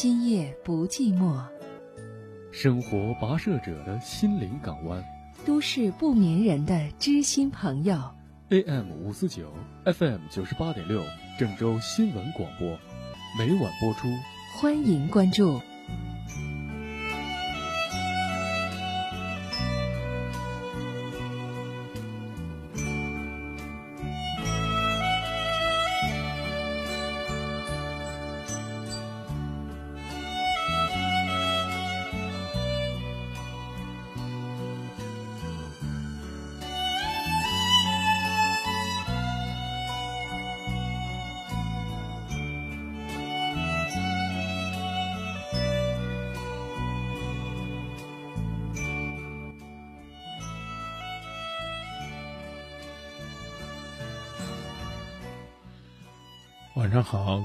今夜不寂寞，生活跋涉者的心灵港湾，都市不眠人的知心朋友。AM 五四九，FM 九十八点六，郑州新闻广播，每晚播出。欢迎关注。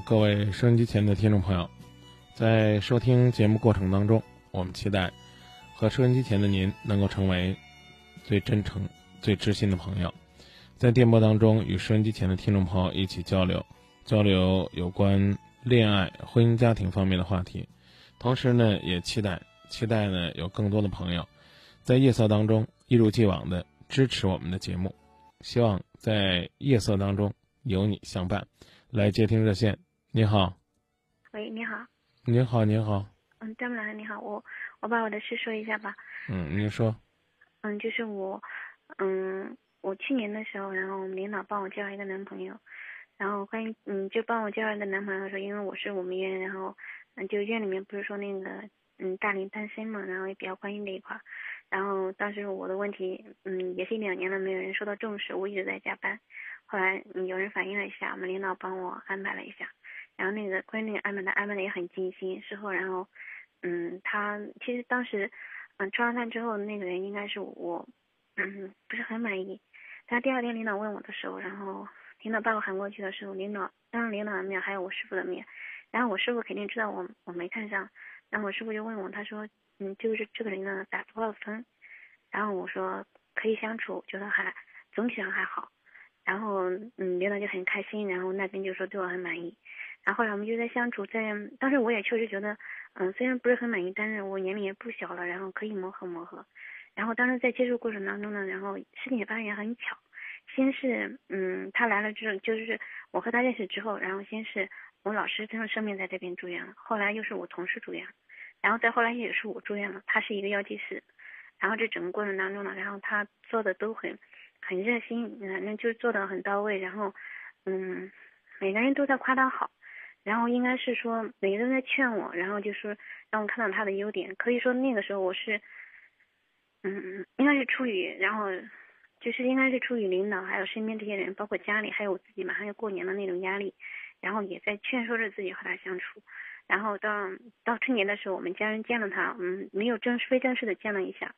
各位收音机前的听众朋友，在收听节目过程当中，我们期待和收音机前的您能够成为最真诚、最知心的朋友，在电波当中与收音机前的听众朋友一起交流，交流有关恋爱、婚姻、家庭方面的话题。同时呢，也期待期待呢有更多的朋友在夜色当中一如既往的支持我们的节目，希望在夜色当中有你相伴。来接听热线，你好。喂，你好。你好，你好。嗯，张木兰，你好，我我把我的事说一下吧。嗯，您说。嗯，就是我，嗯，我去年的时候，然后我们领导帮我介绍一个男朋友，然后关于嗯，就帮我介绍一个男朋友说，因为我是我们院，然后嗯，就院里面不是说那个嗯大龄单身嘛，然后也比较关心这一块，然后当时我的问题嗯也是一两年了没有人受到重视，我一直在加班。后来嗯有人反映了一下，我们领导帮我安排了一下，然后那个关于那个安排的安排的也很尽心。事后然后，嗯，他其实当时，嗯吃完饭之后那个人应该是我，嗯不是很满意。但第二天领导问我的时候，然后领导把我喊过去的时候，领导当着领导的面还有我师傅的面，然后我师傅肯定知道我我没看上，然后我师傅就问我，他说嗯就是这个人呢打多少分？然后我说可以相处，觉得还总体上还好。然后，嗯，领导就很开心，然后那边就说对我很满意，然后我们就在相处，在当时我也确实觉得，嗯，虽然不是很满意，但是我年龄也不小了，然后可以磨合磨合。然后当时在接触过程当中呢，然后事情也发现也很巧，先是，嗯，他来了之后，就是我和他认识之后，然后先是我老师真的生病在这边住院了，后来又是我同事住院，然后再后来也是我住院了，他是一个药剂师，然后这整个过程当中呢，然后他做的都很。很热心，反正就是做的很到位，然后，嗯，每个人都在夸他好，然后应该是说每个人在劝我，然后就说让我看到他的优点。可以说那个时候我是，嗯，应该是出于，然后就是应该是出于领导还有身边这些人，包括家里还有我自己，马上要过年的那种压力，然后也在劝说着自己和他相处。然后到到春节的时候，我们家人见了他，嗯，没有正式非正式的见了一下。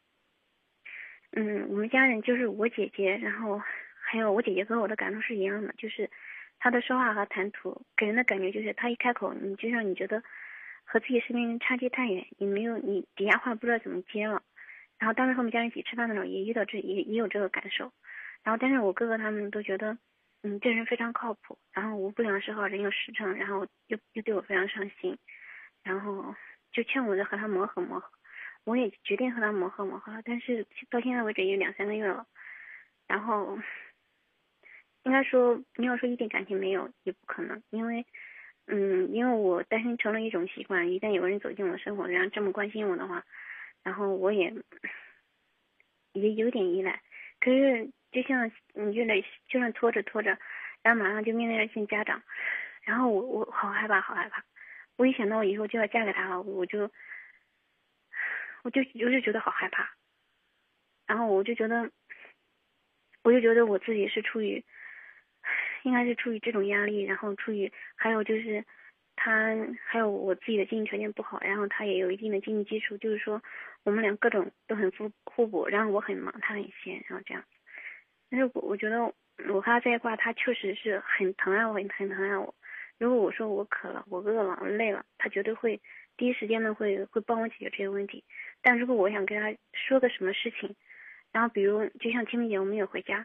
嗯，我们家人就是我姐姐，然后还有我姐姐和我的感受是一样的，就是他的说话和谈吐给人的感觉就是，他一开口，你就让你觉得和自己身边人差距太远，你没有你底下话不知道怎么接了。然后当时和我们家人一起吃饭的时候，也遇到这也也有这个感受。然后但是我哥哥他们都觉得，嗯，这人非常靠谱，然后无不良嗜好，人有实诚，然后又又对我非常上心，然后就劝我和他磨合磨合。我也决定和他磨合磨合了，但是到现在为止也有两三个月了，然后应该说你要说一点感情没有也不可能，因为嗯，因为我单身成了一种习惯，一旦有个人走进我的生活，然后这么关心我的话，然后我也也有点依赖。可是就像你越来就算拖着拖着，然后马上就面对着见家长，然后我我好害怕好害怕，我一想到我以后就要嫁给他了，我就。我就我就觉得好害怕，然后我就觉得，我就觉得我自己是出于，应该是出于这种压力，然后出于还有就是他还有我自己的经济条件不好，然后他也有一定的经济基础，就是说我们俩各种都很互互补，然后我很忙，他很闲，然后这样。但是我我觉得我和他在一块，他确实是很疼爱我，很很疼爱我。如果我说我渴了，我饿了，我累了，他绝对会第一时间的会会帮我解决这些问题。但如果我想跟他说个什么事情，然后比如就像清明节我没有回家，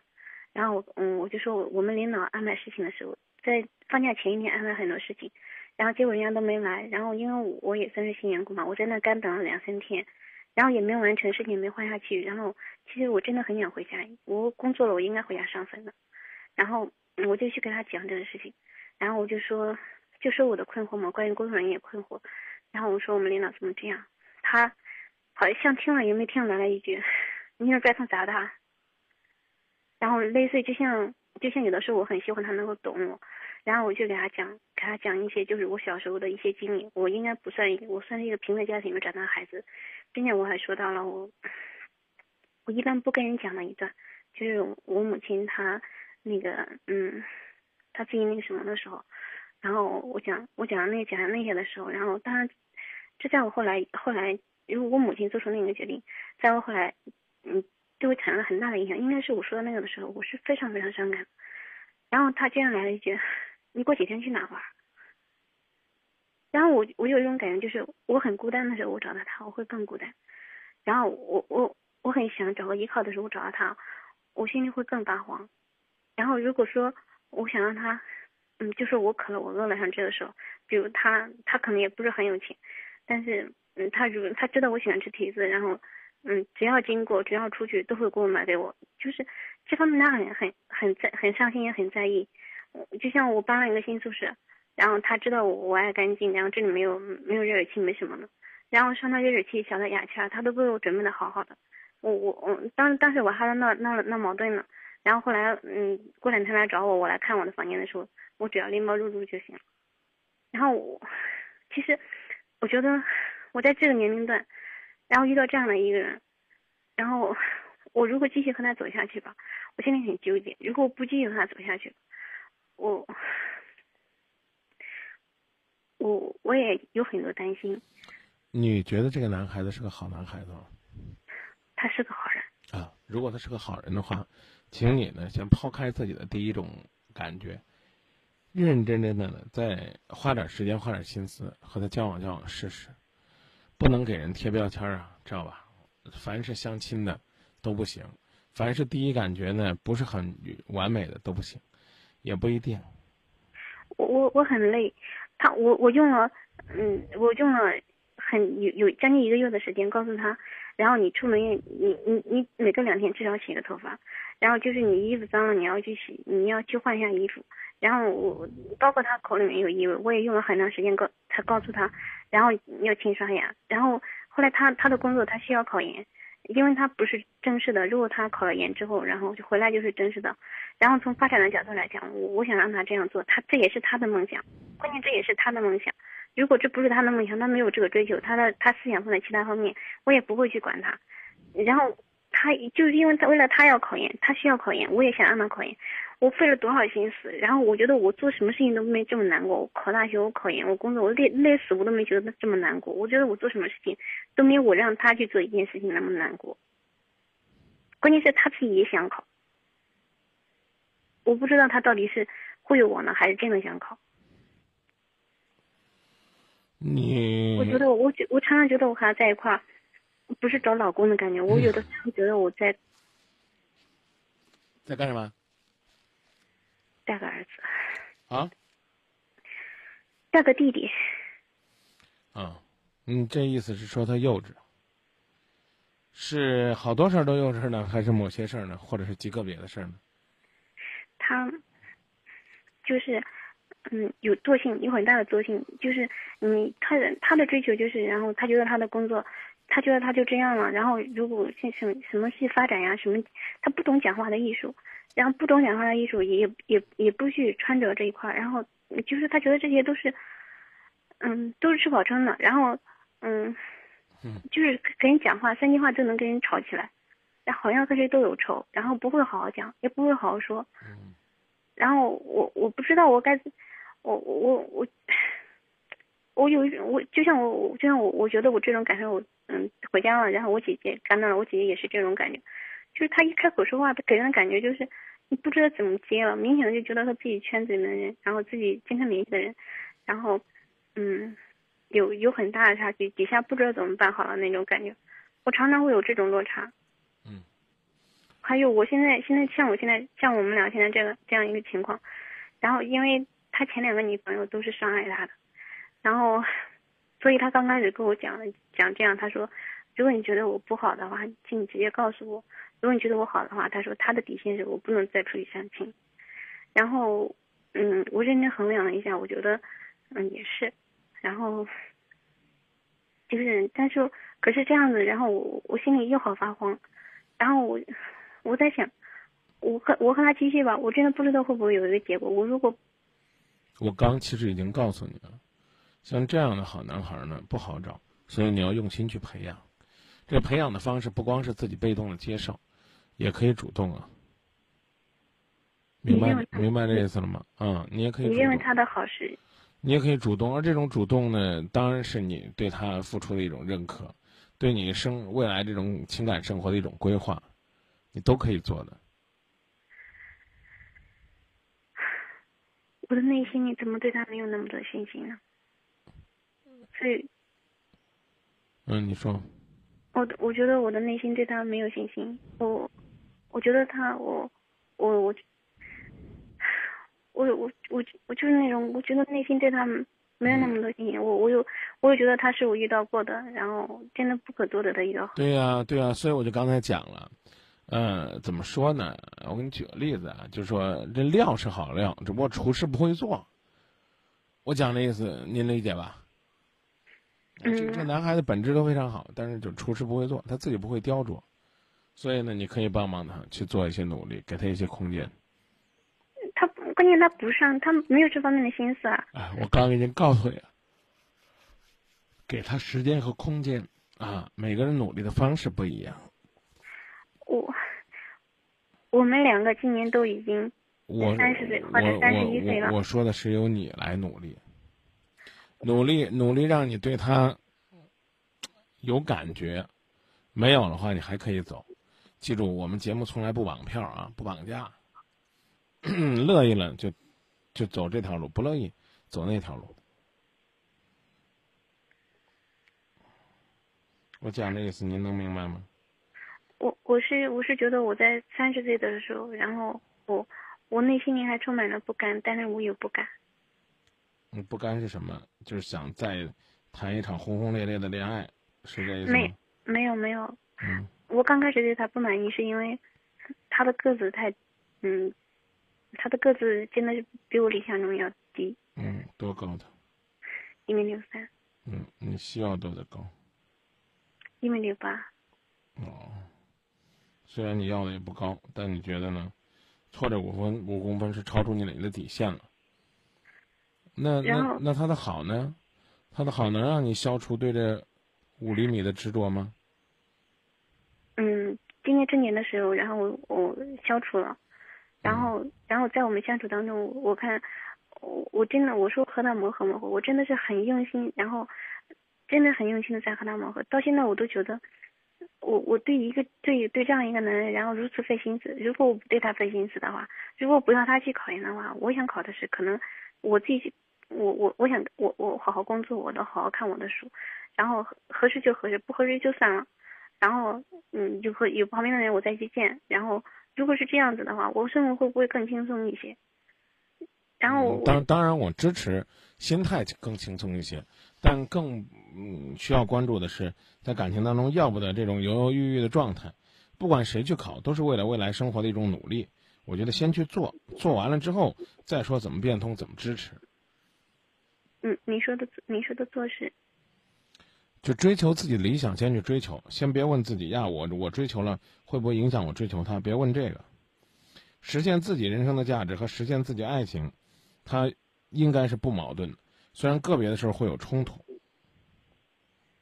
然后我嗯我就说我我们领导安排事情的时候，在放假前一天安排很多事情，然后结果人家都没来，然后因为我也算是新员工嘛，我在那干等了两三天，然后也没完成事情，没换下去，然后其实我真的很想回家，我工作了，我应该回家上坟的，然后我就去跟他讲这个事情，然后我就说，就说我的困惑嘛，关于工作人员也困惑，然后我说我们领导怎么这样，他好像听了也没听来了一句，你是白送咋的？然后类似就像就像有的时候我很希望他能够懂我，然后我就给他讲给他讲一些就是我小时候的一些经历，我应该不算一个我算是一个贫困家庭里面长大的孩子，并且我还说到了我我一般不跟人讲的一段，就是我母亲她那个嗯，她自己那个什么的时候，然后我讲我讲那讲那些的时候，然后当然这在我后来后来，因为我母亲做出那个决定，在我后来嗯。对我产生了很大的影响，应该是我说的那个的时候，我是非常非常伤感。然后他竟然来了一句：“你过几天去哪玩？”然后我我有一种感觉，就是我很孤单的时候，我找到他，我会更孤单。然后我我我很想找个依靠的时候，我找到他，我心里会更发慌。然后如果说我想让他，嗯，就是我渴了，我饿了，像这个时候，比如他他可能也不是很有钱，但是嗯，他如他知道我喜欢吃提子，然后。嗯，只要经过，只要出去，都会给我买给我。就是这方面，他很很很在很上心，也很在意。就像我搬了一个新宿舍，然后他知道我我爱干净，然后这里没有没有热水器，没什么的。然后上那热水器小的雅气他都为我准备的好好的。我我我当当时我还在闹闹闹矛盾呢。然后后来嗯，过两天来找我，我来看我的房间的时候，我只要拎包入住就行。然后我其实我觉得我在这个年龄段。然后遇到这样的一个人，然后我如果继续和他走下去吧，我心里很纠结。如果我不继续和他走下去，我我我也有很多担心。你觉得这个男孩子是个好男孩子吗？他是个好人啊。如果他是个好人的话，请你呢先抛开自己的第一种感觉，认认真真的呢再花点时间、花点心思和他交往交往试试。不能给人贴标签啊，知道吧？凡是相亲的都不行，凡是第一感觉呢不是很完美的都不行，也不一定。我我我很累，他我我用了，嗯，我用了很有有将近一个月的时间告诉他，然后你出门你你你每隔两天至少洗个头发，然后就是你衣服脏了你要去洗，你要去换一下衣服。然后我包括他口里面有异味，我也用了很长时间告才告诉他，然后要勤刷牙。然后后来他他的工作他需要考研，因为他不是正式的。如果他考了研之后，然后就回来就是正式的。然后从发展的角度来讲，我我想让他这样做，他这也是他的梦想，关键这也是他的梦想。如果这不是他的梦想，他没有这个追求，他的他思想放在其他方面，我也不会去管他。然后他就是因为他为了他要考研，他需要考研，我也想让他考研。我费了多少心思，然后我觉得我做什么事情都没这么难过。我考大学，我考研，我工作，我累累死我都没觉得这么难过。我觉得我做什么事情都没有我让他去做一件事情那么难过。关键是他自己也想考，我不知道他到底是忽悠我呢，还是真的想考。你，我觉得我我常常觉得我和他在一块儿，不是找老公的感觉。我有的时候觉得我在在干什么？带个儿子啊，带个弟弟啊，你，这意思是说他幼稚，是好多事儿都幼稚呢，还是某些事儿呢，或者是极个别的事儿呢？他就是嗯，有惰性，有很大的惰性，就是嗯，他的他的追求就是，然后他觉得他的工作，他觉得他就这样了，然后如果像什什么去发展呀，什么，他不懂讲话的艺术。然后不懂讲话的艺术，也也也不去穿着这一块然后就是他觉得这些都是，嗯，都是吃饱撑的。然后，嗯，就是跟人讲话三句话就能跟人吵起来，然后好像和谁都有仇，然后不会好好讲，也不会好好说。然后我我不知道我该，我我我，我有一种我就像我就像我我觉得我这种感受，我嗯回家了，然后我姐姐看到了，我姐姐也是这种感觉。就是他一开口说话，他给人的感觉就是你不知道怎么接了，明显的就觉得他自己圈子里面的人，然后自己经常联系的人，然后，嗯，有有很大的差距，底下不知道怎么办好了那种感觉，我常常会有这种落差。嗯。还有我现在现在像我现在像我们俩现在这个这样一个情况，然后因为他前两个女朋友都是伤害他的，然后，所以他刚开始跟我讲讲这样，他说，如果你觉得我不好的话，请你直接告诉我；如果你觉得我好的话，他说他的底线是我不能再出去相亲。然后，嗯，我认真衡量了一下，我觉得，嗯，也是。然后，就是，但是，可是这样子，然后我我心里又好发慌。然后我我在想，我和我和他继续吧，我真的不知道会不会有一个结果。我如果，我刚其实已经告诉你了，像这样的好男孩呢不好找，所以你要用心去培养。这个培养的方式不光是自己被动的接受，也可以主动啊。明白明白这意思了吗？嗯，你也可以。你认为他的好是？你也可以主动，而这种主动呢，当然是你对他付出的一种认可，对你生未来这种情感生活的一种规划，你都可以做的。我的内心，你怎么对他没有那么多信心呢？所以，嗯，你说。我我觉得我的内心对他没有信心。我，我觉得他，我，我我。我我我我就是那种，我觉得内心对他没有那么多信心。我我有，我也觉得他是我遇到过的，然后真的不可多得的一个。对呀对呀，所以我就刚才讲了，嗯，怎么说呢？我给你举个例子啊，就是说这料是好料，只不过厨师不会做。我讲的意思您理解吧？这男孩子本质都非常好，但是就厨师不会做，他自己不会雕琢，所以呢，你可以帮帮他去做一些努力，给他一些空间。他关键他不上，他没有这方面的心思啊！哎，我刚已经告诉你了，给他时间和空间啊，每个人努力的方式不一样。我，我们两个今年都已经三十岁或者三十一岁了。我说的是由你来努力，努力努力让你对他有感觉，没有的话你还可以走。记住，我们节目从来不绑票啊，不绑架。乐意了就，就走这条路；不乐意，走那条路。我讲的意思，您能明白吗？我我是我是觉得我在三十岁的时候，然后我我内心里还充满了不甘，但是我有不甘。嗯不甘是什么？就是想再谈一场轰轰烈烈的恋爱，是这意思吗？没没有没有。嗯。我刚开始对他不满意，是因为他的个子太，嗯。他的个子真的是比我理想中要低。嗯，多高的？一米六三。嗯，你需要多的高？一米六八。哦，虽然你要的也不高，但你觉得呢？错这五分五公分是超出你的底线了。那那那他的好呢？他的好能让你消除对这五厘米的执着吗？嗯，今年正年的时候，然后我我消除了。然后，然后在我们相处当中，我看，我我真的我说和他磨合磨合，我真的是很用心，然后，真的很用心的在和他磨合。到现在我都觉得，我我对一个对对这样一个男人，然后如此费心思。如果我不对他费心思的话，如果不让他去考研的话，我想考的是可能我自己，我我我想我我好好工作，我都好好看我的书，然后合适就合适，不合适就算了。然后嗯，就和有旁边的人我再去见，然后。如果是这样子的话，我生活会不会更轻松一些？然后当当然我支持心态更轻松一些，但更嗯需要关注的是在感情当中要不得这种犹犹豫豫的状态。不管谁去考，都是为了未来生活的一种努力。我觉得先去做，做完了之后再说怎么变通，怎么支持。嗯，你说的你说的做事。就追求自己理想，先去追求，先别问自己呀，我我追求了会不会影响我追求他？别问这个，实现自己人生的价值和实现自己爱情，它应该是不矛盾的，虽然个别的时候会有冲突。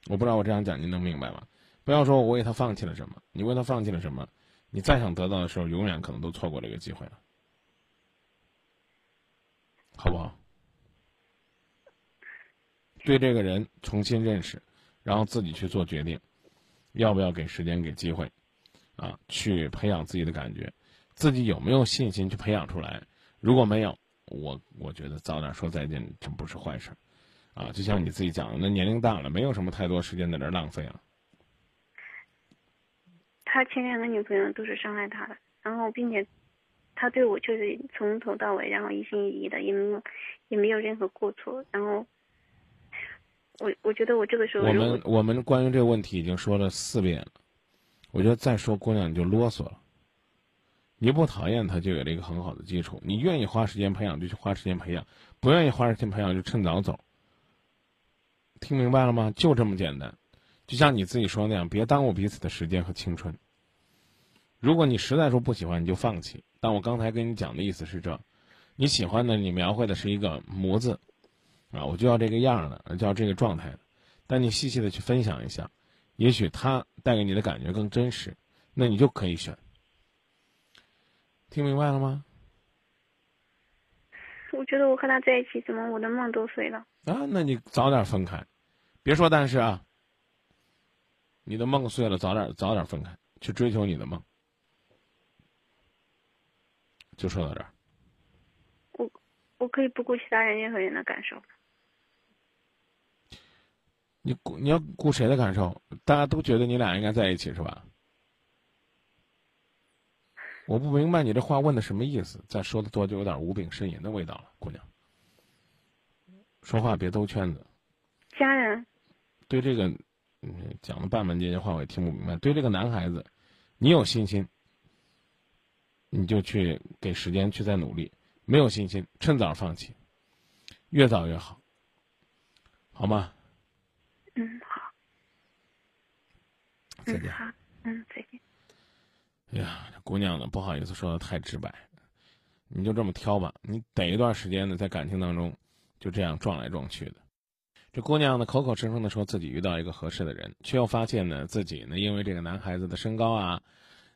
我不知道我这样讲您能明白吗？不要说我为他放弃了什么，你为他放弃了什么，你再想得到的时候，永远可能都错过这个机会了，好不好？对这个人重新认识。然后自己去做决定，要不要给时间、给机会，啊，去培养自己的感觉，自己有没有信心去培养出来？如果没有，我我觉得早点说再见真不是坏事，啊，就像你自己讲的，那年龄大了，没有什么太多时间在这浪费了。他前两个女朋友都是伤害他的，然后并且他对我就是从头到尾，然后一心一意的，也没有也没有任何过错，然后。我我觉得我这个时候我们我们关于这个问题已经说了四遍了，我觉得再说姑娘你就啰嗦了。你不讨厌他，就有了一个很好的基础。你愿意花时间培养，就去花时间培养；不愿意花时间培养，就趁早走。听明白了吗？就这么简单。就像你自己说的那样，别耽误彼此的时间和青春。如果你实在说不喜欢，你就放弃。但我刚才跟你讲的意思是这：你喜欢的，你描绘的是一个模子，啊，我就要这个样儿的，就要这个状态的。但你细细的去分享一下，也许他带给你的感觉更真实，那你就可以选。听明白了吗？我觉得我和他在一起，怎么我的梦都碎了？啊，那你早点分开，别说但是啊。你的梦碎了，早点早点分开，去追求你的梦。就说到这儿。我我可以不顾其他人任何人的感受。你顾你要顾谁的感受？大家都觉得你俩应该在一起是吧？我不明白你这话问的什么意思，再说的多就有点无病呻吟的味道了，姑娘。说话别兜圈子。家人。对这个，嗯，讲的半门结节话我也听不明白。对这个男孩子，你有信心，你就去给时间去再努力；没有信心，趁早放弃，越早越好，好吗？嗯，好。再见。好，嗯，再见。哎呀，这姑娘呢，不好意思说的太直白，你就这么挑吧。你等一段时间呢，在感情当中，就这样撞来撞去的。这姑娘呢，口口声声的说自己遇到一个合适的人，却又发现呢，自己呢，因为这个男孩子的身高啊、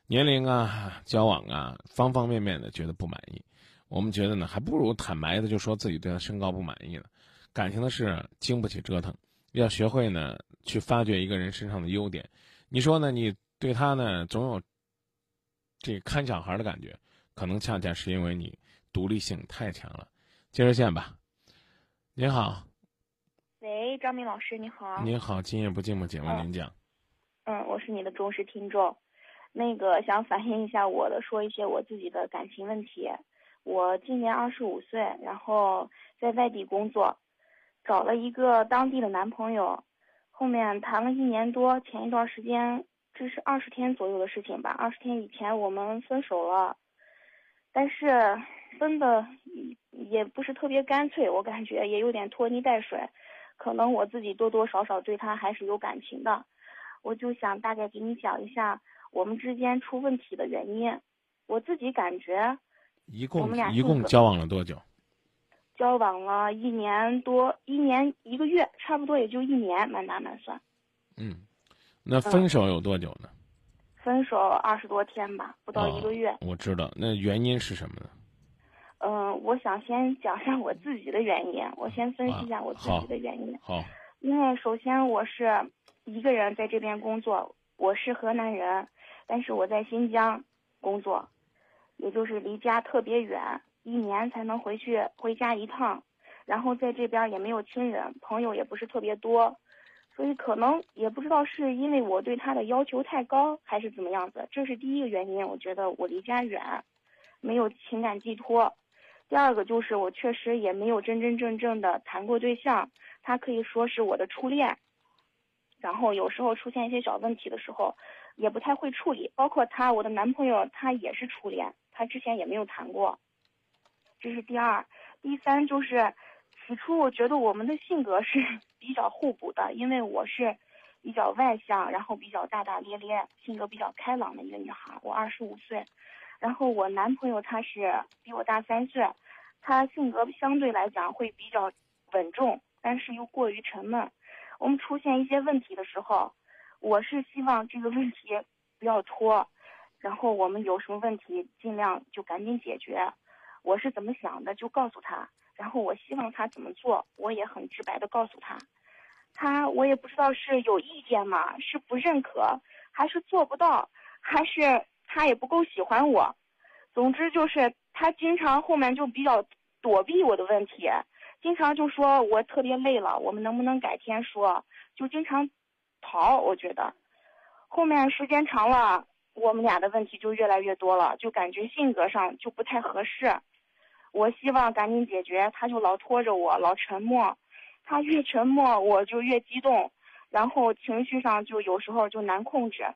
年龄啊、交往啊，方方面面的觉得不满意。我们觉得呢，还不如坦白的就说自己对他身高不满意了。感情的事经不起折腾，要学会呢，去发掘一个人身上的优点。你说呢？你对他呢，总有。这看小孩的感觉，可能恰恰是因为你独立性太强了。接热线吧，您好。喂，张明老师，你好。您好，今夜不寂寞，节目您讲。嗯，我是你的忠实听众。那个想反映一下我的，说一些我自己的感情问题。我今年二十五岁，然后在外地工作，找了一个当地的男朋友，后面谈了一年多，前一段时间。这是二十天左右的事情吧。二十天以前我们分手了，但是分的也不是特别干脆，我感觉也有点拖泥带水。可能我自己多多少少对他还是有感情的。我就想大概给你讲一下我们之间出问题的原因。我自己感觉，一共一共交往了多久？交往了一年多，一年一个月，差不多也就一年，满打满算。嗯。那分手有多久呢？分手二十多天吧，不到一个月。我知道，那原因是什么呢？嗯，我想先讲一下我自己的原因。我先分析一下我自己的原因。好。因为首先我是一个人在这边工作，我是河南人，但是我在新疆工作，也就是离家特别远，一年才能回去回家一趟，然后在这边也没有亲人，朋友也不是特别多。所以可能也不知道是因为我对他的要求太高，还是怎么样子，这是第一个原因。我觉得我离家远，没有情感寄托。第二个就是我确实也没有真真正正的谈过对象，他可以说是我的初恋。然后有时候出现一些小问题的时候，也不太会处理。包括他，我的男朋友，他也是初恋，他之前也没有谈过。这是第二，第三就是。起初我觉得我们的性格是 比较互补的，因为我是比较外向，然后比较大大咧咧，性格比较开朗的一个女孩。我二十五岁，然后我男朋友他是比我大三岁，他性格相对来讲会比较稳重，但是又过于沉闷。我们出现一些问题的时候，我是希望这个问题不要拖，然后我们有什么问题尽量就赶紧解决。我是怎么想的就告诉他。然后我希望他怎么做，我也很直白的告诉他，他我也不知道是有意见嘛，是不认可，还是做不到，还是他也不够喜欢我，总之就是他经常后面就比较躲避我的问题，经常就说我特别累了，我们能不能改天说，就经常逃，我觉得，后面时间长了，我们俩的问题就越来越多了，就感觉性格上就不太合适。我希望赶紧解决，他就老拖着我，老沉默，他越沉默，我就越激动，然后情绪上就有时候就难控制。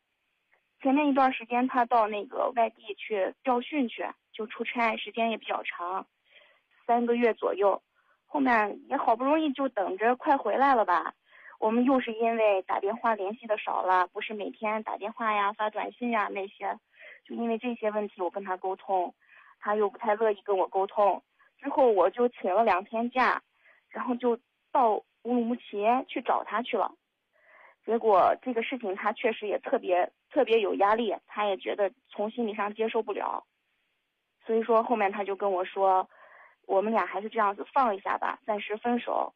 前面一段时间他到那个外地去调训去，就出差时间也比较长，三个月左右。后面也好不容易就等着快回来了吧，我们又是因为打电话联系的少了，不是每天打电话呀、发短信呀那些，就因为这些问题我跟他沟通，他又不太乐意跟我沟通。之后我就请了两天假，然后就到乌鲁木齐去找他去了。结果这个事情他确实也特别特别有压力，他也觉得从心理上接受不了，所以说后面他就跟我说，我们俩还是这样子放一下吧，暂时分手。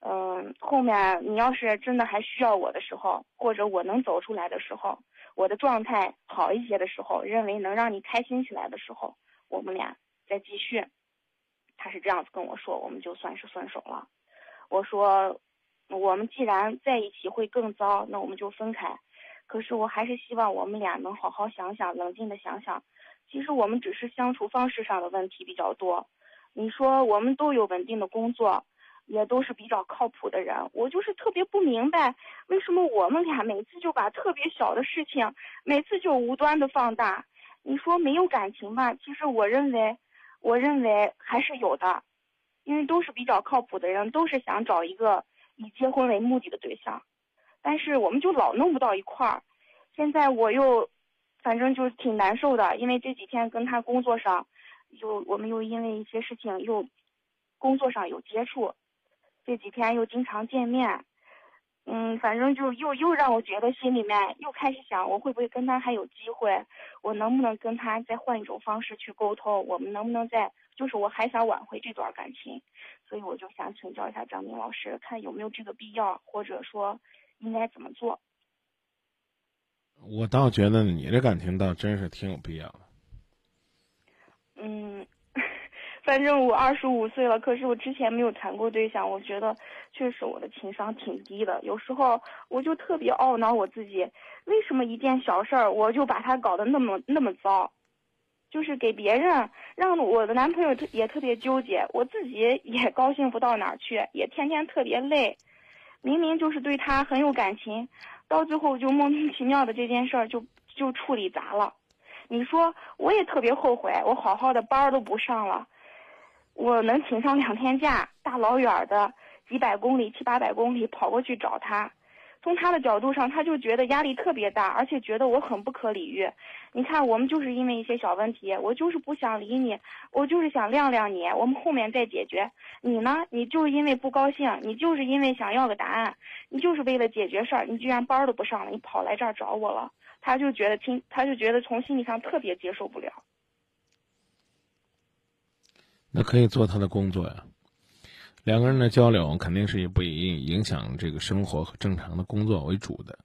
嗯，后面你要是真的还需要我的时候，或者我能走出来的时候，我的状态好一些的时候，认为能让你开心起来的时候，我们俩再继续。他是这样子跟我说，我们就算是分手了。我说，我们既然在一起会更糟，那我们就分开。可是我还是希望我们俩能好好想想，冷静的想想。其实我们只是相处方式上的问题比较多。你说我们都有稳定的工作，也都是比较靠谱的人。我就是特别不明白，为什么我们俩每次就把特别小的事情，每次就无端的放大。你说没有感情吧？其实我认为。我认为还是有的，因为都是比较靠谱的人，都是想找一个以结婚为目的的对象，但是我们就老弄不到一块儿。现在我又，反正就是挺难受的，因为这几天跟他工作上，又我们又因为一些事情又，工作上有接触，这几天又经常见面。嗯，反正就又又让我觉得心里面又开始想，我会不会跟他还有机会？我能不能跟他再换一种方式去沟通？我们能不能再就是我还想挽回这段感情，所以我就想请教一下张明老师，看有没有这个必要，或者说应该怎么做？我倒觉得你这感情倒真是挺有必要的。嗯。反正我二十五岁了，可是我之前没有谈过对象。我觉得确实我的情商挺低的，有时候我就特别懊恼我自己，为什么一件小事儿我就把它搞得那么那么糟，就是给别人让我的男朋友特也特别纠结，我自己也高兴不到哪儿去，也天天特别累。明明就是对他很有感情，到最后就莫名其妙的这件事儿就就处理砸了。你说我也特别后悔，我好好的班儿都不上了。我能请上两天假，大老远的几百公里、七八百公里跑过去找他。从他的角度上，他就觉得压力特别大，而且觉得我很不可理喻。你看，我们就是因为一些小问题，我就是不想理你，我就是想晾晾你，我们后面再解决。你呢？你就是因为不高兴，你就是因为想要个答案，你就是为了解决事儿，你居然班都不上了，你跑来这儿找我了。他就觉得听，他就觉得从心理上特别接受不了。那可以做他的工作呀，两个人的交流肯定是以不以影响这个生活和正常的工作为主的。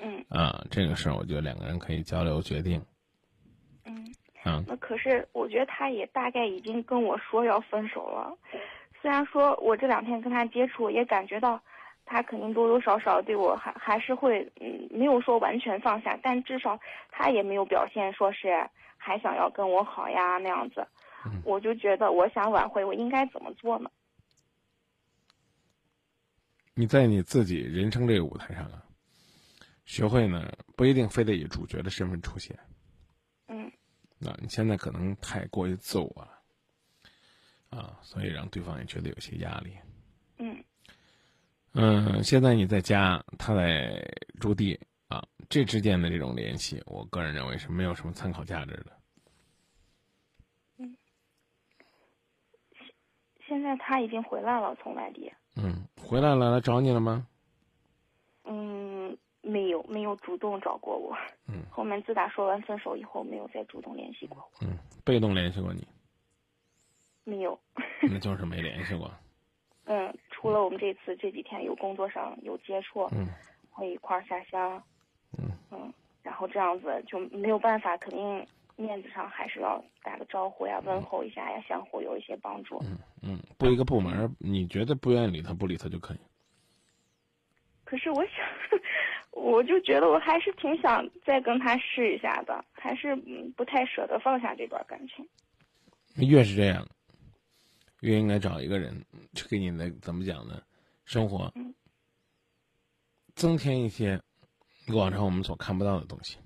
嗯。啊，这个事儿我觉得两个人可以交流决定。嗯。啊。那可是我觉得他也大概已经跟我说要分手了，虽然说我这两天跟他接触也感觉到，他肯定多多少少对我还还是会嗯没有说完全放下，但至少他也没有表现说是还想要跟我好呀那样子。我就觉得，我想挽回，我应该怎么做呢？你在你自己人生这个舞台上啊，学会呢，不一定非得以主角的身份出现。嗯。那你现在可能太过于自我了，啊，所以让对方也觉得有些压力。嗯。嗯，现在你在家，他在驻地啊，这之间的这种联系，我个人认为是没有什么参考价值的。现在他已经回来了，从外地。嗯，回来了，来找你了吗？嗯，没有，没有主动找过我。嗯。后面自打说完分手以后，没有再主动联系过我。嗯，被动联系过你？没有。那就是没联系过。嗯，除了我们这次这几天有工作上有接触，嗯，会一块儿下乡，嗯嗯，然后这样子就没有办法，肯定。面子上还是要打个招呼呀，问候一下呀，相互有一些帮助。嗯嗯，不一个部门，你觉得不愿意理他，不理他就可以。可是我想，我就觉得我还是挺想再跟他试一下的，还是不太舍得放下这段感情。越是这样，越应该找一个人去给你的怎么讲呢？生活嗯，增添一些往常我们所看不到的东西。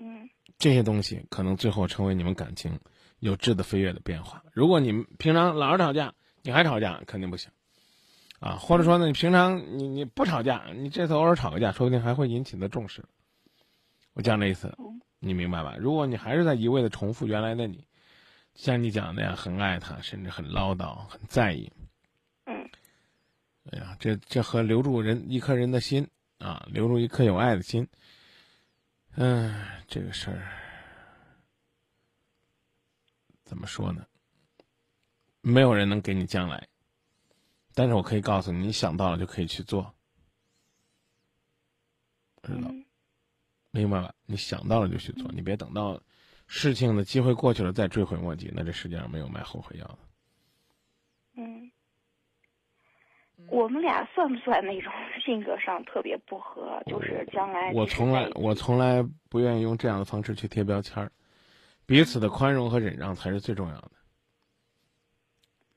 嗯这些东西可能最后成为你们感情有质的飞跃的变化。如果你们平常老是吵架，你还吵架，肯定不行啊。或者说呢，你平常你你不吵架，你这次偶尔吵个架，说不定还会引起你的重视。我讲这意思，你明白吧？如果你还是在一味的重复原来的你，像你讲的那样，很爱他，甚至很唠叨，很在意，嗯哎呀，这这和留住人一颗人的心啊，留住一颗有爱的心，嗯，这个事儿怎么说呢？没有人能给你将来，但是我可以告诉你，你想到了就可以去做，知道嗯明白吧？你想到了就去做，你别等到事情的机会过去了再追悔莫及，那这世界上没有卖后悔药的。嗯，我们俩算不算那种性格上特别不合？就是将来我从来我从来不愿意用这样的方式去贴标签儿，彼此的宽容和忍让才是最重要的。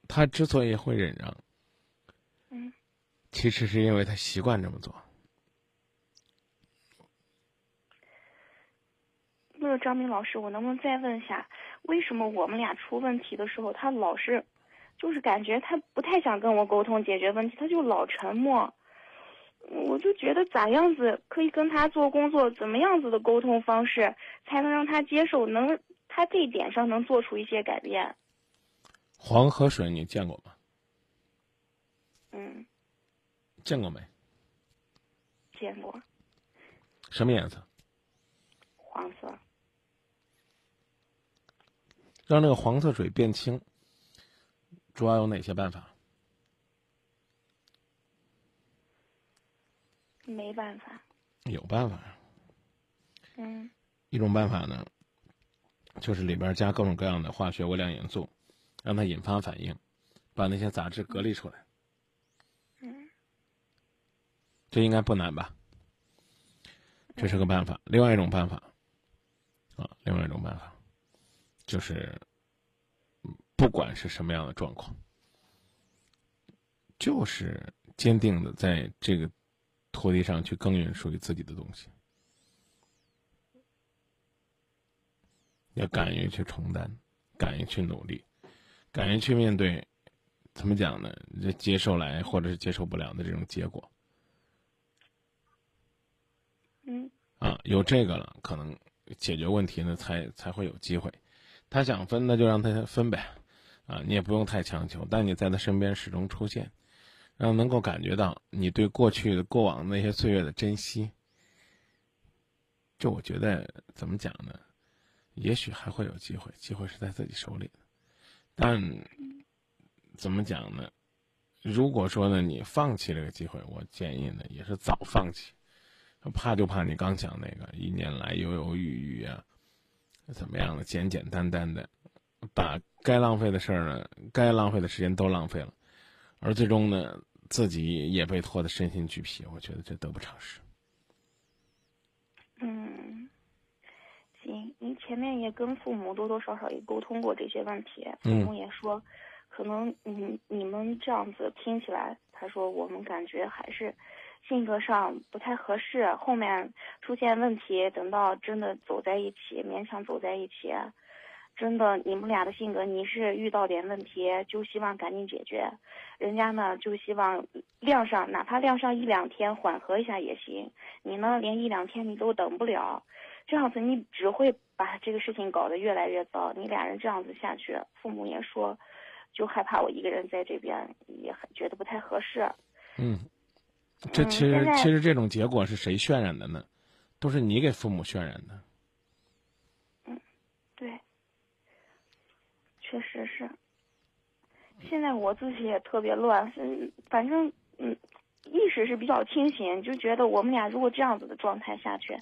他之所以会忍让，嗯其实是因为他习惯这么做。那个张明老师，我能不能再问一下，为什么我们俩出问题的时候，他老是，就是感觉他不太想跟我沟通解决问题，他就老沉默。我就觉得咋样子可以跟他做工作，怎么样子的沟通方式才能让他接受，能他这一点上能做出一些改变？黄河水你见过吗？嗯，见过没？见过什么颜色？黄色。让那个黄色水变清，主要有哪些办法？没办法。有办法。嗯一种办法呢，就是里边加各种各样的化学微量元素，让它引发反应，把那些杂质隔离出来。嗯这应该不难吧？这是个办法。另外一种办法，啊，另外一种办法，就是，嗯不管是什么样的状况，就是坚定的在这个土地上去耕耘属于自己的东西，要敢于去承担，敢于去努力，敢于去面对，怎么讲呢？这接受来或者是接受不了的这种结果。嗯啊，有这个了，可能解决问题呢，才才会有机会。他想分，那就让他分呗，啊，你也不用太强求，但你在他身边始终出现，让他能够感觉到你对过去的、过往那些岁月的珍惜。这我觉得怎么讲呢？也许还会有机会，机会是在自己手里的。但怎么讲呢？如果说呢，你放弃这个机会，我建议呢，也是早放弃。怕就怕你刚讲那个一年来犹犹豫豫啊，怎么样的简简单单的，把该浪费的事儿呢，该浪费的时间都浪费了，而最终呢，自己也被拖得身心俱疲。我觉得这得不偿失。嗯，行，您前面也跟父母多多少少也沟通过这些问题，父嗯母也说，可能你你们这样子听起来，他说我们感觉还是性格上不太合适，后面出现问题，等到真的走在一起，勉强走在一起，真的你们俩的性格，你是遇到点问题就希望赶紧解决，人家呢就希望晾上，哪怕晾上一两天缓和一下也行，你呢连一两天你都等不了，这样子你只会把这个事情搞得越来越糟，你俩人这样子下去，父母也说，就害怕我一个人在这边，也很觉得不太合适。嗯，这嗯其实、其实这种结果是谁渲染的呢？都是你给父母渲染的。对，确实是。现在我自己也特别乱，嗯，反正嗯，意识是比较清醒，就觉得我们俩如果这样子的状态下去，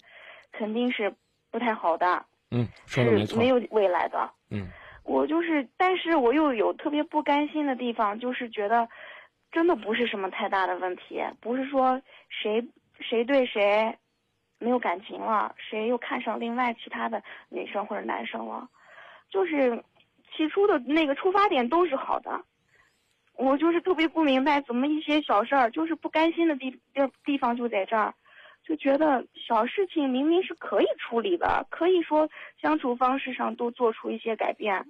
肯定是不太好的，嗯，说的没错是没。有未来的。嗯我就是，但是我又有特别不甘心的地方，就是觉得，真的不是什么太大的问题，不是说谁谁对谁没有感情了，谁又看上另外其他的女生或者男生了，就是起初的那个出发点都是好的，我就是特别不明白，怎么一些小事儿，就是不甘心的地地地方就在这儿，就觉得小事情明明是可以处理的，可以说相处方式上都做出一些改变，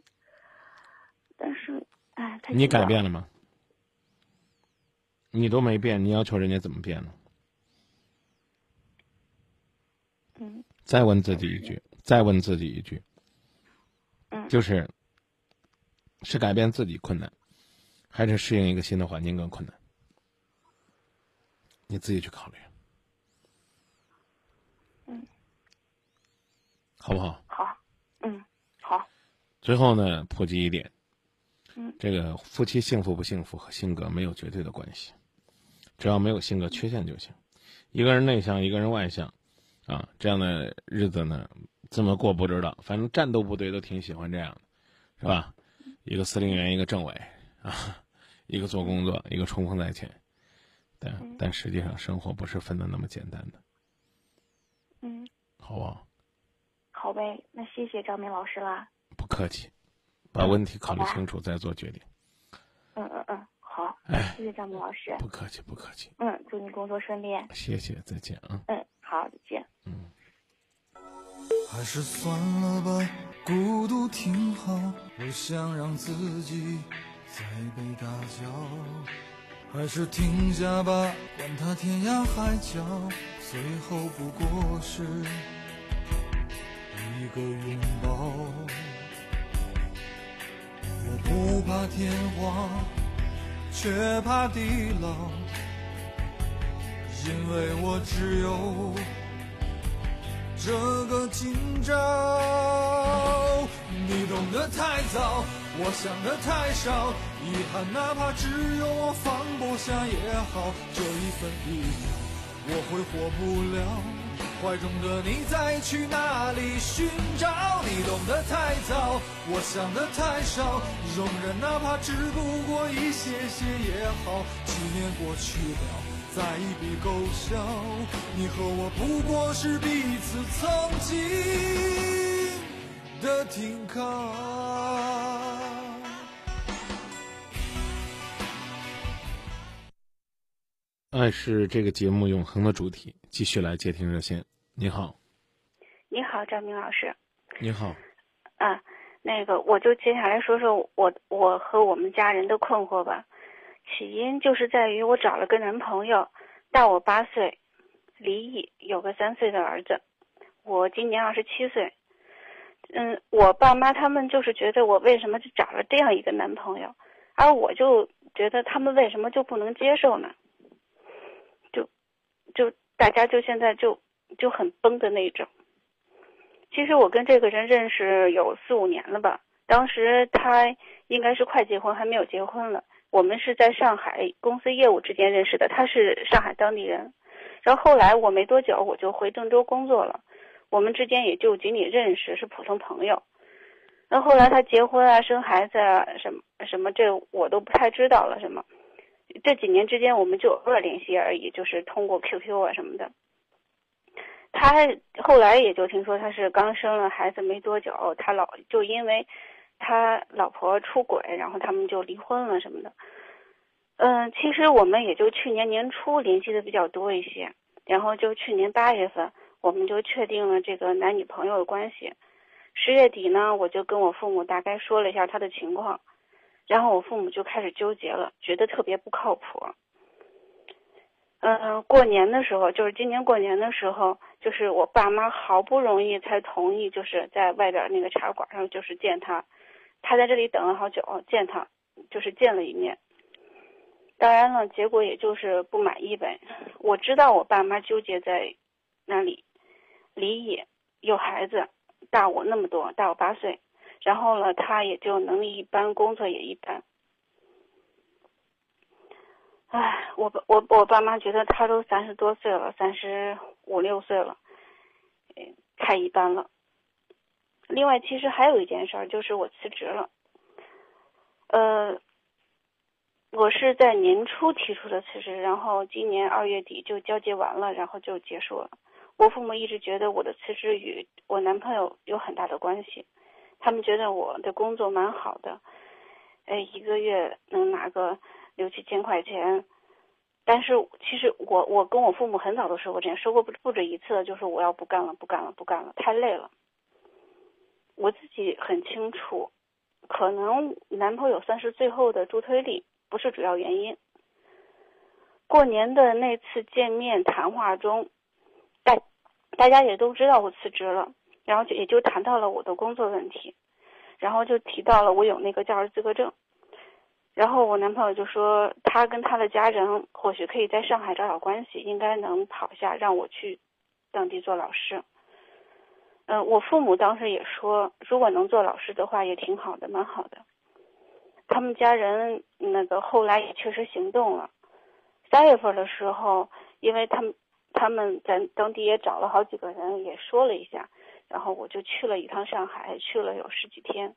但是，哎，你改变了吗？你都没变，你要求人家怎么变呢？嗯，再问自己一句，再问自己一句，嗯，就是是改变自己困难，还是适应一个新的环境更困难？你自己去考虑，嗯，好不好？好，嗯，好。最后呢，普及一点，嗯，这个夫妻幸福不幸福和性格没有绝对的关系，只要没有性格缺陷就行。一个人内向，一个人外向。啊，这样的日子呢，怎么过不知道。反正战斗部队都挺喜欢这样的，是吧？一个司令员，一个政委，啊，一个做工作，一个冲锋在前。但但实际上，生活不是分的那么简单的。嗯，好不好？好呗，那谢谢张明老师啦。不客气，把问题考虑清楚再做决定。嗯嗯嗯，好。哎，谢谢张明老师。不客气，不客气。嗯，祝你工作顺利。谢谢，再见啊。嗯，好，再见。嗯，还是算了吧，孤独挺好，不想让自己再被打搅。还是停下吧，管他天涯海角，最后不过是一个拥抱。我不怕天荒，却怕地老，因为我只有。这个今朝，你懂得太早，我想的太少。遗憾，哪怕只有我放不下也好。这一分一秒，我会活不了。怀中的你在去哪里寻找？你懂得太早，我想的太少。容忍，哪怕只不过一些些也好。几年过去了。再一笔勾销，你和我不过是彼此曾经的停靠。爱是这个节目永恒的主题，继续来接听热线。你好，你好，张明老师。你好。啊，那个，我就接下来说说我我和我们家人的困惑吧。起因就是在于我找了个男朋友，大我八岁，离异，有个三岁的儿子。我今年二十七岁。嗯，我爸妈他们就是觉得我为什么就找了这样一个男朋友，而我就觉得他们为什么就不能接受呢？就，就大家就现在就就很崩的那种。其实我跟这个人认识有四五年了吧，当时他应该是快结婚，还没有结婚了。我们是在上海公司业务之间认识的，他是上海当地人，然后后来我没多久我就回郑州工作了，我们之间也就仅仅认识，是普通朋友。然后后来他结婚啊、生孩子啊什么什么，这我都不太知道了。什么这几年之间我们就偶尔联系而已，就是通过 QQ 啊什么的。他后来也就听说他是刚生了孩子没多久，他老就因为。他老婆出轨，然后他们就离婚了什么的。嗯，其实我们也就去年年初联系的比较多一些，然后就去年八月份，我们就确定了这个男女朋友的关系。十月底呢，我就跟我父母大概说了一下他的情况，然后我父母就开始纠结了，觉得特别不靠谱。嗯，过年的时候，就是今年过年的时候，就是我爸妈好不容易才同意，就是在外边那个茶馆上，就是见他。他在这里等了好久，见他就是见了一面。当然了，结果也就是不满意呗。我知道我爸妈纠结在那里，离异，有孩子，大我那么多，大我八岁。然后呢，他也就能力一般，工作也一般。唉，我我我爸妈觉得他都三十多岁了，三十五六岁了，太一般了。另外，其实还有一件事儿，就是我辞职了。呃，我是在年初提出的辞职，然后今年二月底就交接完了，然后就结束了。我父母一直觉得我的辞职与我男朋友有很大的关系，他们觉得我的工作蛮好的，哎，一个月能拿个六七千块钱。但是其实我我跟我父母很早都说过这样，说过不不止一次，就是我要不干了，不干了，不干了，太累了。我自己很清楚，可能男朋友算是最后的助推力，不是主要原因。过年的那次见面谈话中，大大家也都知道我辞职了，然后就也就谈到了我的工作问题，然后就提到了我有那个教师资格证，然后我男朋友就说他跟他的家人或许可以在上海找找关系，应该能跑下让我去当地做老师。嗯，我父母当时也说，如果能做老师的话也挺好的，蛮好的。他们家人那个后来也确实行动了。三月份的时候，因为他们他们在当地也找了好几个人，也说了一下，然后我就去了一趟上海，去了有十几天，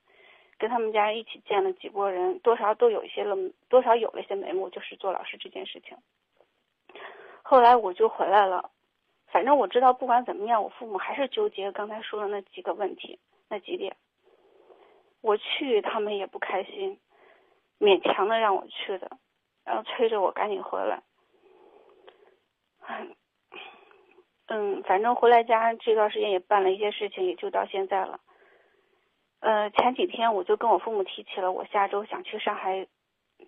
跟他们家人一起见了几波人，多少都有一些了，多少有了一些眉目，就是做老师这件事情。后来我就回来了，反正我知道，不管怎么样，我父母还是纠结刚才说的那几个问题，那几点。我去，他们也不开心，勉强的让我去的，然后催着我赶紧回来。嗯，反正回来家这段时间也办了一些事情，也就到现在了。呃，前几天我就跟我父母提起了，我下周想去上海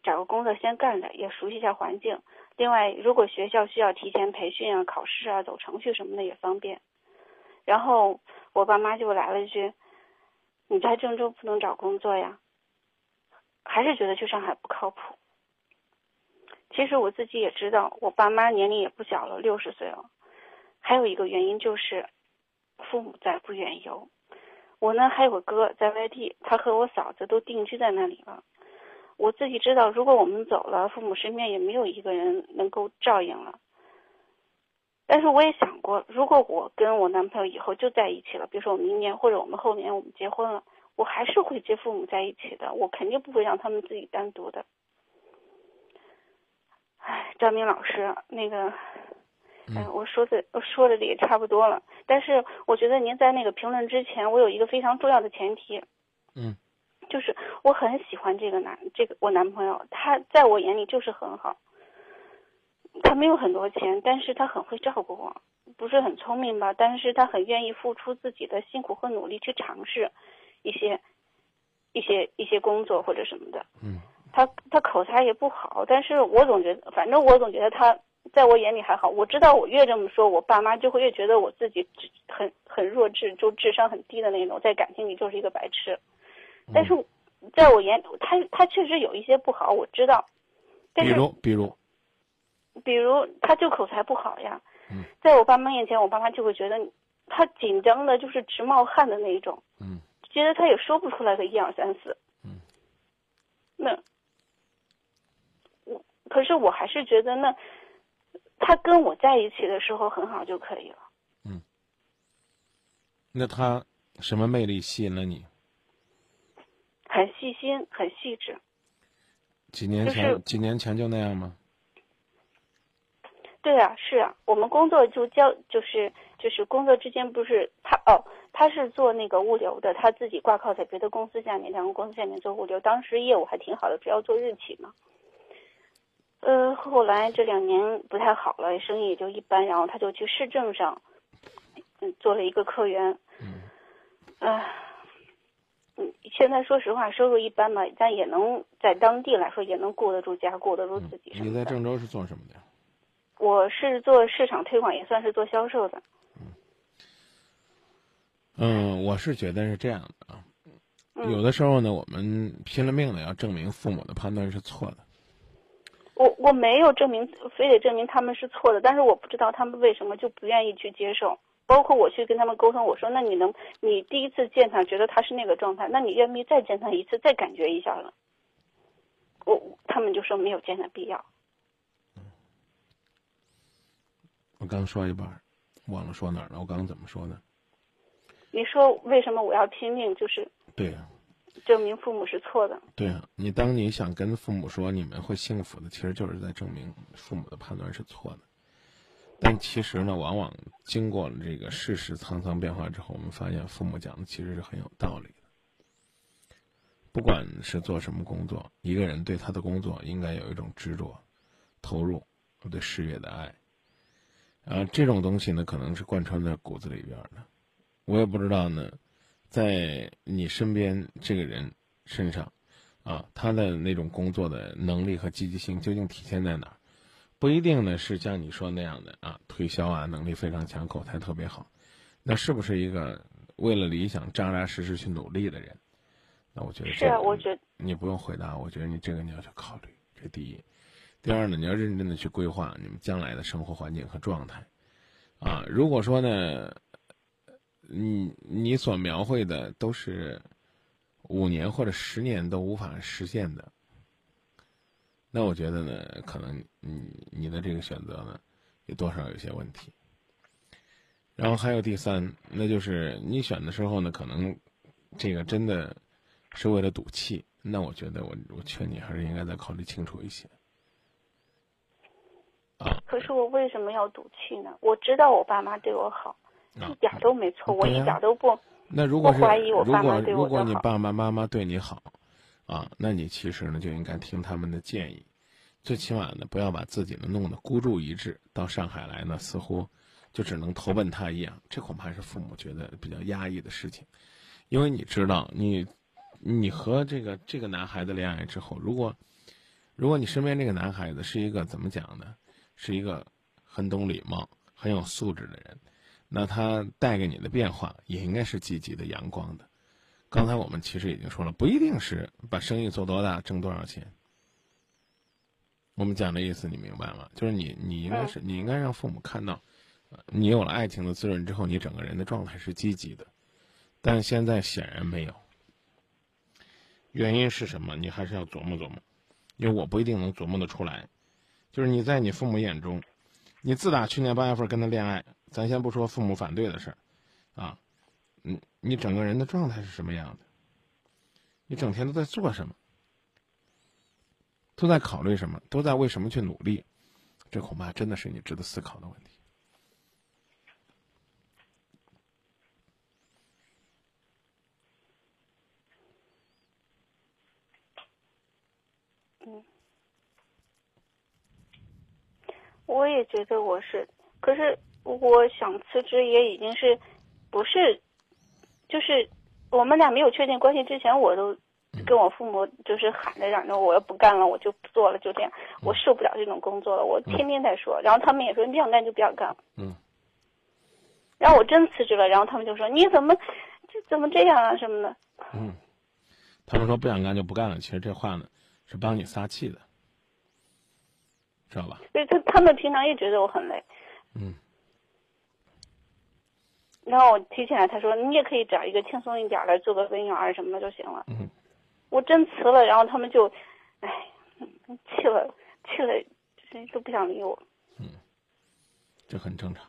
找个工作先干着，也熟悉一下环境。另外，如果学校需要提前培训啊、考试啊、走程序什么的也方便。然后我爸妈就来了一句：“你在郑州不能找工作呀？”还是觉得去上海不靠谱。其实我自己也知道，我爸妈年龄也不小了，六十岁了。还有一个原因就是，父母在不远游。我呢还有个哥在外地，他和我嫂子都定居在那里了。我自己知道，如果我们走了，父母身边也没有一个人能够照应了。但是我也想过，如果我跟我男朋友以后就在一起了，比如说我明年或者我们后年我们结婚了，我还是会接父母在一起的，我肯定不会让他们自己单独的。哎，张明老师，那个，嗯，我说的我说的也差不多了。但是我觉得您在那个评论之前，我有一个非常重要的前提，嗯，就是我很喜欢这个男，这个我男朋友，他在我眼里就是很好。他没有很多钱，但是他很会照顾我，不是很聪明吧？但是他很愿意付出自己的辛苦和努力去尝试一些一些一些工作或者什么的。嗯。他他口才也不好，但是我总觉得，反正我总觉得他在我眼里还好。我知道我越这么说，我爸妈就会越觉得我自己很很弱智，就智商很低的那种，在感情里就是一个白痴。但是，在我眼里，他他确实有一些不好，我知道。比如比如，比如他就口才不好呀。嗯。在我爸妈面前，我爸妈就会觉得他紧张的，就是直冒汗的那一种。嗯。觉得他也说不出来个一二三四。嗯。那我。可是我还是觉得，那他跟我在一起的时候很好就可以了。嗯。那他什么魅力吸引了你？很细心，很细致。几年前，几年前就那样吗？对啊，是啊，我们工作就交，就是就是工作之间不是他哦，他是做那个物流的，他自己挂靠在别的公司下面，两个公司下面做物流，当时业务还挺好的，主要做日企嘛。呃，后来这两年不太好了，生意也就一般，然后他就去市政上，嗯，做了一个客源。嗯。唉，嗯，现在说实话，收入一般吧，但也能在当地来说也能顾得住家，顾得住自己。你在郑州是做什么的？我是做市场推广，也算是做销售的。嗯。嗯，我是觉得是这样的啊，有的时候呢，我们拼了命的要证明父母的判断是错的。我我没有证明，非得证明他们是错的，但是我不知道他们为什么就不愿意去接受。包括我去跟他们沟通，我说那你能，你第一次见他觉得他是那个状态，那你愿不愿意再见他一次，再感觉一下呢？我他们就说没有见的必要。我刚说一半，忘了说哪儿了。我刚刚怎么说的？你说为什么我要拼命？就是对呀。证明父母是错的。对啊，你当你想跟父母说你们会幸福的，其实就是在证明父母的判断是错的。但其实呢，往往经过了这个世事沧桑变化之后，我们发现父母讲的其实是很有道理的。不管是做什么工作，一个人对他的工作应该有一种执着、投入和，对事业的爱。啊，这种东西呢，可能是贯穿在骨子里边的。我也不知道呢，在你身边这个人身上，啊，他的那种工作的能力和积极性究竟体现在哪儿？不一定呢，是像你说那样的啊，推销啊能力非常强，口才特别好。那是不是一个为了理想扎扎实实去努力的人？那我觉得是啊，我觉得你不用回答，我觉得你这个你要去考虑，这第一。第二呢，你要认真的去规划你们将来的生活环境和状态，啊，如果说呢，你你所描绘的都是五年或者十年都无法实现的，那我觉得呢，可能你你的这个选择呢，有多少有些问题。然后还有第三，那就是你选的时候呢，可能这个真的是为了赌气，那我觉得我我劝你还是应该再考虑清楚一些。可是我为什么要赌气呢？我知道我爸妈对我好，一点都没错，我一点都不。那如果是如果如果你爸爸妈妈对你好，啊，那你其实呢就应该听他们的建议，最起码呢不要把自己呢弄得孤注一掷。到上海来呢，似乎就只能投奔他一样，这恐怕是父母觉得比较压抑的事情。因为你知道，你你和这个这个男孩子恋爱之后，如果如果你身边这个男孩子是一个怎么讲呢？是一个很懂礼貌、很有素质的人，那他带给你的变化也应该是积极的、阳光的。刚才我们其实已经说了，不一定是把生意做多大、挣多少钱。我们讲的意思你明白吗？就是你，你应该是你应该让父母看到，你有了爱情的滋润之后，你整个人的状态是积极的。但现在显然没有，原因是什么？你还是要琢磨琢磨，因为我不一定能琢磨得出来。就是你在你父母眼中，你自打去年八月份跟他恋爱，咱先不说父母反对的事儿，啊，嗯，你整个人的状态是什么样的？你整天都在做什么？都在考虑什么？都在为什么去努力？这恐怕真的是你值得思考的问题。我也觉得我是，可是我想辞职也已经是，不是，就是我们俩没有确定关系之前，我都跟我父母就是喊着嚷着我要不干了，我就不做了，就这样，我受不了这种工作了，我天天在说，然后他们也说你不想干就不要干。了，嗯，然后我真辞职了，然后他们就说你怎么，这怎么这样啊什么的，嗯，他们说不想干就不干了，其实这话呢是帮你撒气的。知道吧？对他他们平常也觉得我很累，嗯。然后我提起来，他说你也可以找一个轻松一点的，做个文员什么的就行了。嗯。我真辞了，然后他们就，哎，气了，气了，都不想理我。嗯，这很正常。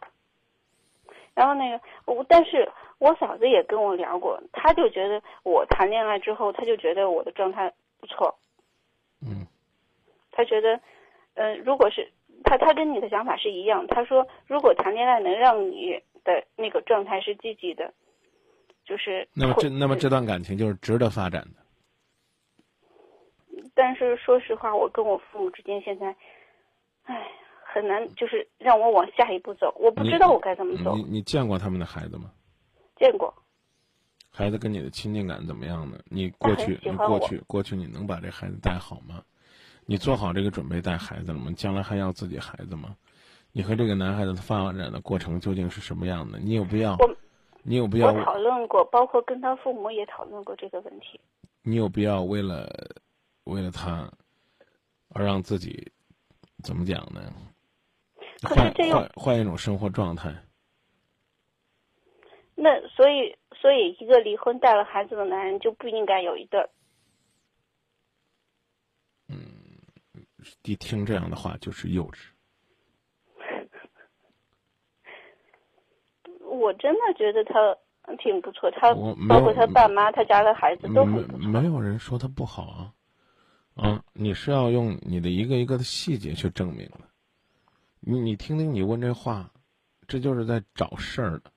然后那个我，但是我嫂子也跟我聊过，她就觉得我谈恋爱之后，她就觉得我的状态不错。嗯。她觉得。嗯，如果是他，他跟你的想法是一样。他说，如果谈恋爱能让你的那个状态是积极的，就是那么这那么这段感情就是值得发展的。但是说实话，我跟我父母之间现在，唉，很难，就是让我往下一步走。我不知道我该怎么走。你你见过他们的孩子吗？见过。孩子跟你的亲近感怎么样呢？你过去你过去过去你能把这孩子带好吗？你做好这个准备带孩子了吗？将来还要自己孩子吗？你和这个男孩子的发展的过程究竟是什么样的？你有必要？你有必要？我讨论过，包括跟他父母也讨论过这个问题。你有必要为了为了他而让自己怎么讲呢？换换换一种生活状态。那所以，所以一个离婚带了孩子的男人就不应该有一对。嗯一听这样的话就是幼稚。我真的觉得他挺不错，他包括他爸妈、他家的孩子都很不错。没有人说他不好啊，啊，你是要用你的一个一个的细节去证明的。你你听听，你问这话，这就是在找事儿的。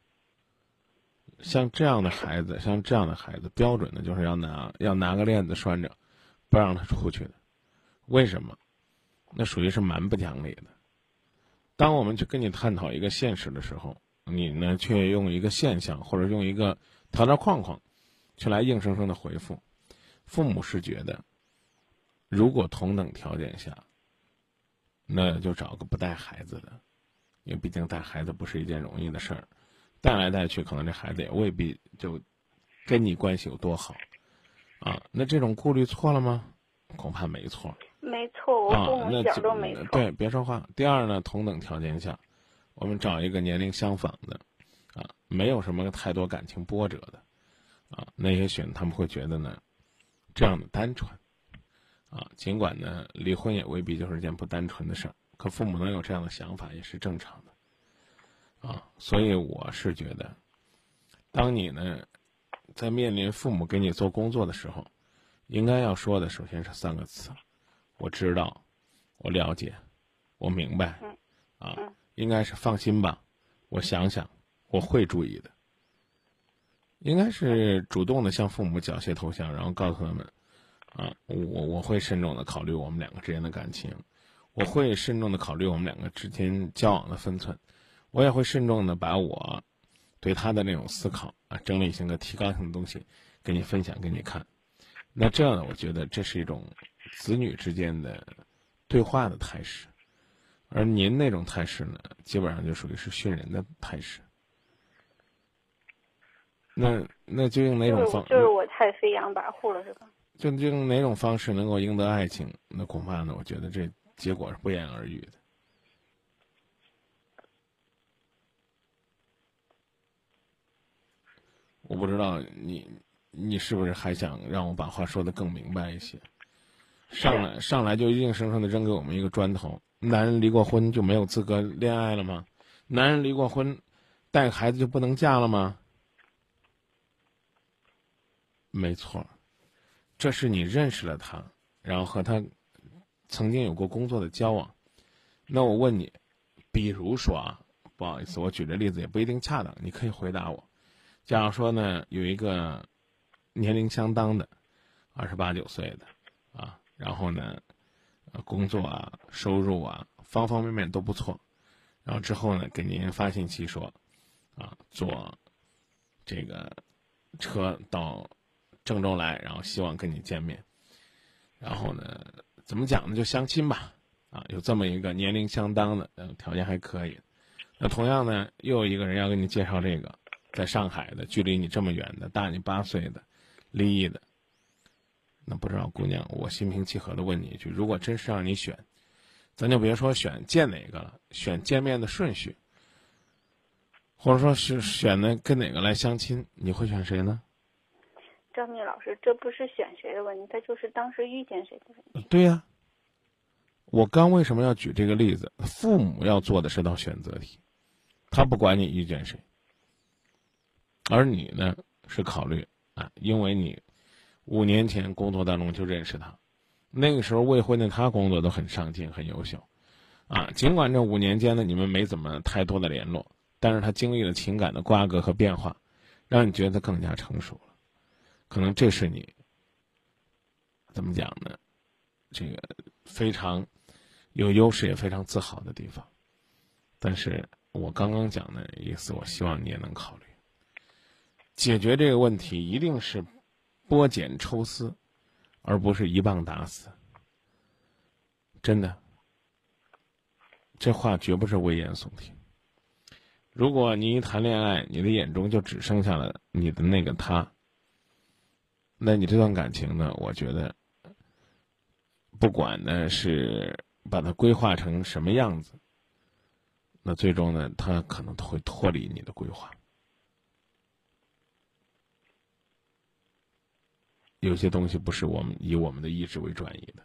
像这样的孩子，像这样的孩子，标准的就是要拿要拿个链子拴着，不让他出去的。为什么？那属于是蛮不讲理的。当我们去跟你探讨一个现实的时候，你呢却用一个现象或者用一个条条框框，去来硬生生的回复。父母是觉得，如果同等条件下，那就找个不带孩子的，因为毕竟带孩子不是一件容易的事儿，带来带去，可能这孩子也未必就跟你关系有多好啊。那这种顾虑错了吗？恐怕没错。没错，我父母一点都没错。对，别说话。第二呢，同等条件下，我们找一个年龄相仿的，啊，没有什么太多感情波折的，啊，那也许他们会觉得呢，这样的单纯，啊，尽管呢，离婚也未必就是件不单纯的事儿，可父母能有这样的想法也是正常的，啊，所以我是觉得，当你呢，在面临父母给你做工作的时候，应该要说的首先是三个词。我知道，我了解，我明白，啊，应该是放心吧。我想想，我会注意的。应该是主动的向父母缴械投降，然后告诉他们，啊，我我会慎重的考虑我们两个之间的感情，我会慎重的考虑我们两个之间交往的分寸，我也会慎重的把我对他的那种思考啊，整理性的、提高性的东西给你分享给你看。那这样呢，我觉得这是一种。子女之间的对话的态势，而您那种态势呢，基本上就属于是训人的态势。那那就用哪种方？就是我太飞扬跋扈了，是吧？就就用哪种方式能够赢得爱情？那恐怕呢，我觉得这结果是不言而喻的。我不知道你你是不是还想让我把话说的更明白一些？上来上来就硬生生的扔给我们一个砖头，男人离过婚就没有资格恋爱了吗？男人离过婚，带孩子就不能嫁了吗？没错，这是你认识了他，然后和他曾经有过工作的交往。那我问你，比如说啊，不好意思，我举这例子也不一定恰当，你可以回答我。假如说呢，有一个年龄相当的，二十八九岁的，啊。然后呢，工作啊，收入啊，方方面面都不错。然后之后呢，给您发信息说，啊，坐这个车到郑州来，然后希望跟你见面。然后呢，怎么讲呢？就相亲吧。啊，有这么一个年龄相当的，呃，条件还可以。那同样呢，又有一个人要给你介绍这个，在上海的，距离你这么远的，大你八岁的，离异的。那不知道姑娘，我心平气和的问你一句：如果真是让你选，咱就别说选见哪个了，选见面的顺序，或者说是选的跟哪个来相亲，你会选谁呢？张明老师，这不是选谁的问题，他就是当时遇见谁的问题。对呀，我刚为什么要举这个例子？父母要做的是道选择题，他不管你遇见谁，而你呢是考虑啊，因为你。五年前工作当中就认识他，那个时候未婚的他工作都很上进很优秀，啊，尽管这五年间呢你们没怎么太多的联络，但是他经历了情感的瓜葛和变化，让你觉得更加成熟了，可能这是你怎么讲呢？这个非常有优势也非常自豪的地方，但是我刚刚讲的意思，我希望你也能考虑，解决这个问题一定是。剥茧抽丝，而不是一棒打死。真的，这话绝不是危言耸听。如果你一谈恋爱，你的眼中就只剩下了你的那个他，那你这段感情呢？我觉得，不管呢是把它规划成什么样子，那最终呢，他可能都会脱离你的规划。有些东西不是我们以我们的意志为转移的，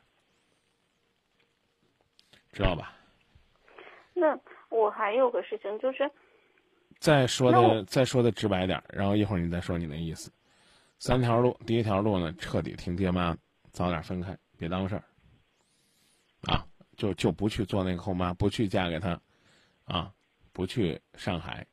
知道吧？那我还有个事情就是，再说的再说的直白点然后一会儿你再说你的意思。三条路，第一条路呢，彻底听爹妈，早点分开，别耽误事儿。啊，就就不去做那个后妈，不去嫁给他，啊，不去上海。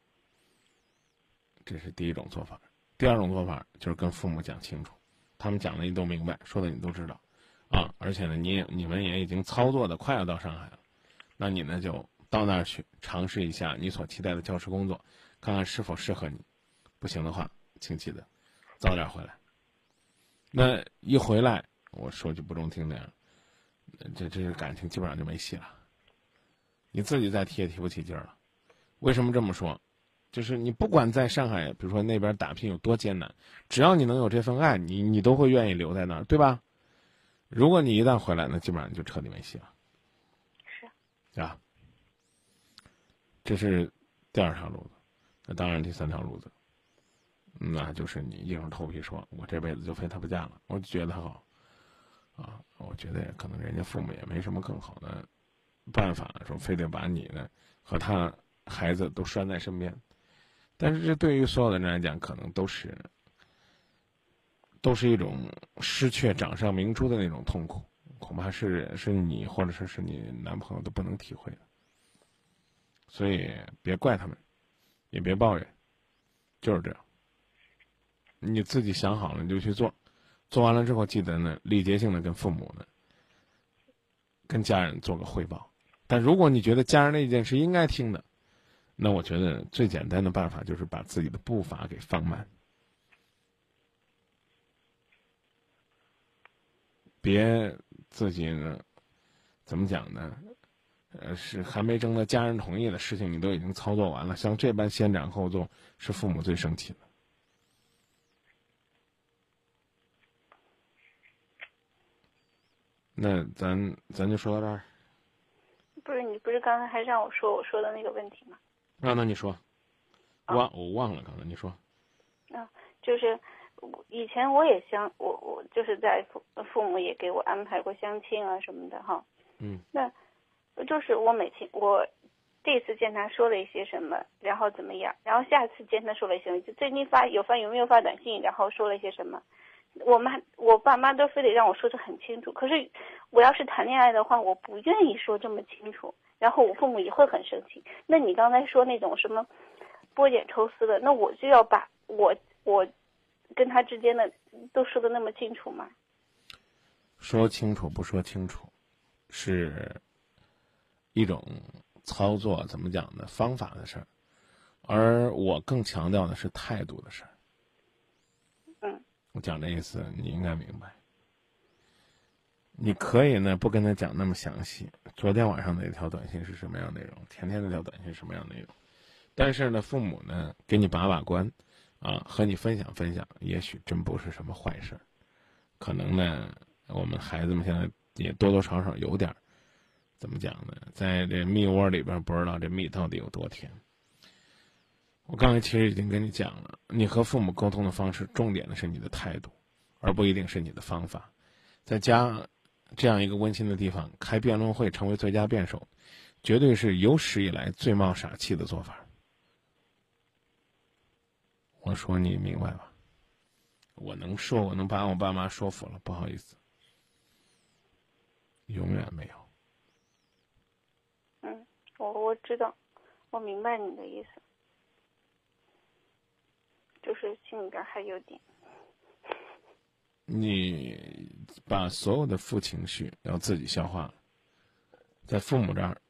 这是第一种做法。第二种做法就是跟父母讲清楚，他们讲的你都明白，说的你都知道，啊，而且呢，你也你们也已经操作的快要到上海了，那你呢就到那儿去尝试一下你所期待的教师工作，看看是否适合你。不行的话，请记得早点回来。那一回来，我说句不中听的，这这是感情基本上就没戏了。你自己再提也提不起劲儿了。为什么这么说？就是你不管在上海，比如说那边打拼有多艰难，只要你能有这份爱，你你都会愿意留在那儿，对吧？如果你一旦回来，那基本上就彻底没戏了。是。啊。这是第二条路子，那当然第三条路子，那就是你硬着头皮说，我这辈子就非他不嫁了，我就觉得他好，啊，我觉得可能人家父母也没什么更好的办法，说非得把你呢和他孩子都拴在身边。但是这对于所有的人来讲，可能都是，都是一种失却掌上明珠的那种痛苦，恐怕是是你或者说是你男朋友都不能体会的。所以别怪他们，也别抱怨，就是这样。你自己想好了你就去做，做完了之后记得呢礼节性的跟父母呢，跟家人做个汇报。但如果你觉得家人那意见是应该听的。那我觉得最简单的办法就是把自己的步伐给放慢，别自己呢，怎么讲呢？呃，是还没征得家人同意的事情，你都已经操作完了，像这般先斩后奏，是父母最生气的。那咱咱就说到这儿。不是你不是刚才还让我说我说的那个问题吗？啊，那你说，忘我忘了刚才你说，啊，就是以前我也相我我就是在父父母也给我安排过相亲啊什么的哈，嗯，那就是我每天我第一次见他说了一些什么，然后怎么样，然后下次见他说了一些，就最近发有发有没有发短信，然后说了一些什么，我妈我爸妈都非得让我说的很清楚，可是我要是谈恋爱的话，我不愿意说这么清楚。然后我父母也会很生气。那你刚才说那种什么剥茧抽丝的，那我就要把我我跟他之间的都说的那么清楚吗？说清楚不说清楚，是一种操作怎么讲呢？方法的事儿，而我更强调的是态度的事儿。嗯，我讲这意思你应该明白。你可以呢，不跟他讲那么详细。昨天晚上那条短信是什么样内容？前天那条短信什么样内容？但是呢，父母呢给你把把关，啊，和你分享分享，也许真不是什么坏事。可能呢，我们孩子们现在也多多少少有点，怎么讲呢？在这蜜窝里边，不知道这蜜到底有多甜。我刚才其实已经跟你讲了，你和父母沟通的方式，重点的是你的态度，而不一定是你的方法。在家。这样一个温馨的地方开辩论会，成为最佳辩手，绝对是有史以来最冒傻气的做法。我说你明白吧？我能说，我能把我爸妈说服了，不好意思，永远没有。嗯，我我知道，我明白你的意思，就是心里边还有点。你把所有的负情绪要自己消化了，在父母这儿，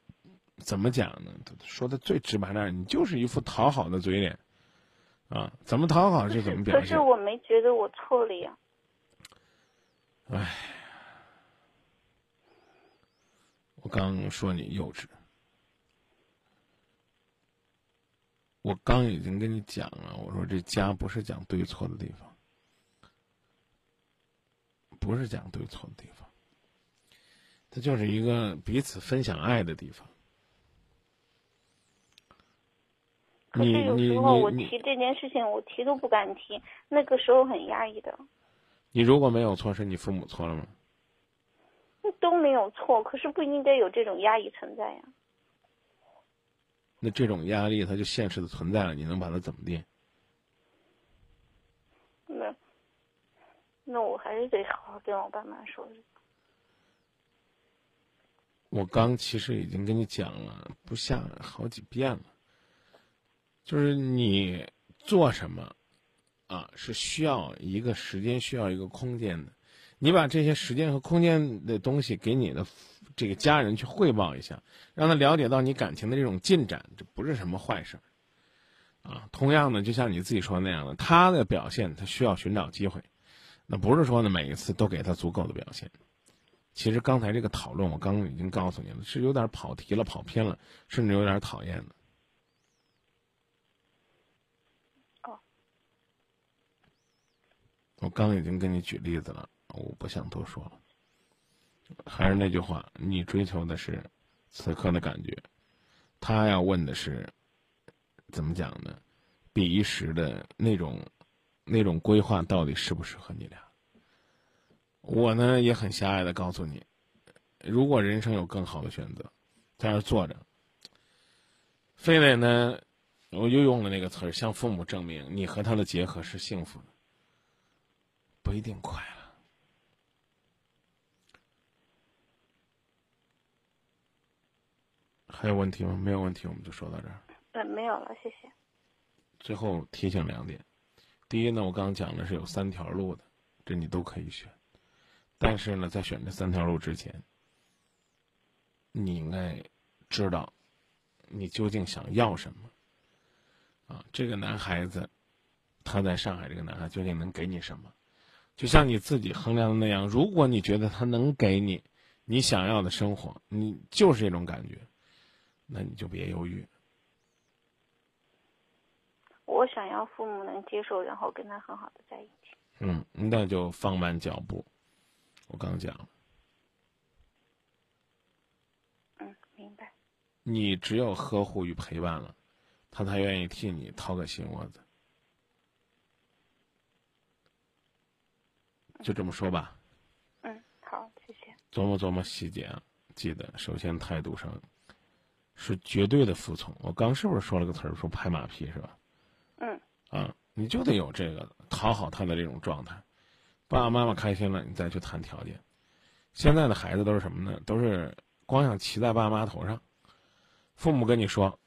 怎么讲呢？说的最直白点，你就是一副讨好的嘴脸，啊，怎么讨好就怎么表现。可是我没觉得我错了呀。唉，我刚说你幼稚，我刚已经跟你讲了，我说这家不是讲对错的地方。不是讲对错的地方，它就是一个彼此分享爱的地方。可是有时候我提这件事情，我提都不敢提，那个时候很压抑的。你如果没有错，是你父母错了吗？都没有错，可是不应该有这种压抑存在呀。那这种压力，它就现实的存在了，你能把它怎么地？那。那我还是得好好跟我爸妈说。我刚其实已经跟你讲了不下好几遍了，就是你做什么，啊，是需要一个时间，需要一个空间的。你把这些时间和空间的东西给你的这个家人去汇报一下，让他了解到你感情的这种进展，这不是什么坏事儿，啊。同样的，就像你自己说那样的，他的表现他需要寻找机会，那不是说呢每一次都给他足够的表现。其实刚才这个讨论，我刚刚已经告诉你了，是有点跑题了、跑偏了，甚至有点讨厌的。哦。我刚已经跟你举例子了，我不想多说了。还是那句话，你追求的是此刻的感觉，他要问的是怎么讲呢？彼一时的那种那种规划到底适不适合你俩？我呢也很狭隘的告诉你，如果人生有更好的选择，在那坐着，非得呢，我又用了那个词儿，向父母证明你和他的结合是幸福的，不一定快乐。还有问题吗？没有问题，我们就说到这儿。嗯，没有了，谢谢。最后提醒两点：第一呢，我刚刚讲的是有三条路的，这你都可以选。但是呢，在选这三条路之前，你应该知道你究竟想要什么。啊，这个男孩子他在上海，这个男孩究竟能给你什么？就像你自己衡量的那样，如果你觉得他能给你你想要的生活，你就是这种感觉，那你就别犹豫。我想要父母能接受，然后跟他很好的在一起。嗯，那就放慢脚步。我刚讲了，嗯，明白。你只有呵护与陪伴了，他才愿意替你掏个心窝子。就这么说吧。嗯，好，谢谢。琢磨琢磨细节啊，记得首先态度上是绝对的服从。我刚是不是说了个词儿，说拍马屁是吧？嗯。啊，你就得有这个讨好他的这种状态。爸爸妈妈开心了，你再去谈条件。现在的孩子都是什么呢？都是光想骑在爸妈头上。父母跟你说，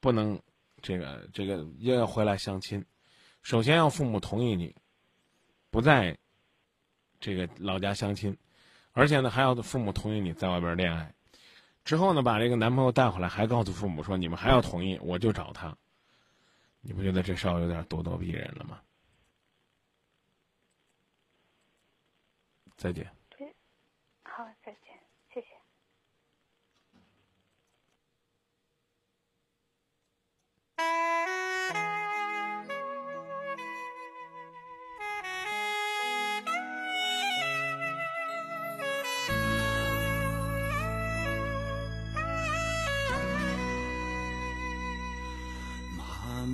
不能这个这个又要回来相亲，首先要父母同意你，不在这个老家相亲，而且呢还要父母同意你在外边恋爱。之后呢，把这个男朋友带回来，还告诉父母说你们还要同意，我就找他。你不觉得这稍微有点咄咄逼人了吗？再见。好，再见，谢谢。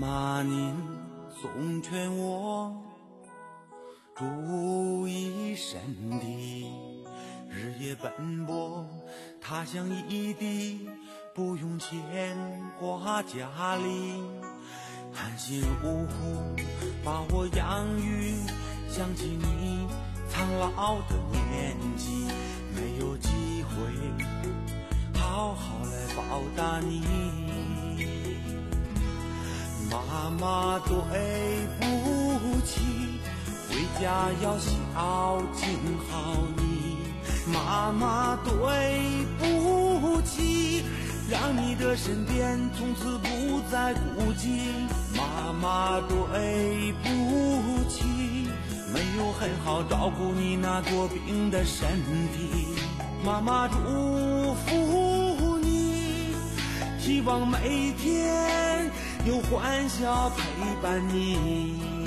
妈，您总劝我注意身体，日夜奔波，他乡异地，不用牵挂家里，含辛茹苦把我养育，想起你苍老的年纪，没有机会好好来报答你。妈妈，对不起，回家要孝敬好你。妈妈，对不起，让你的身边从此不再孤寂。妈妈，对不起，没有很好照顾你那多病的身体。妈妈，祝福你，希望每天。有欢笑陪伴你。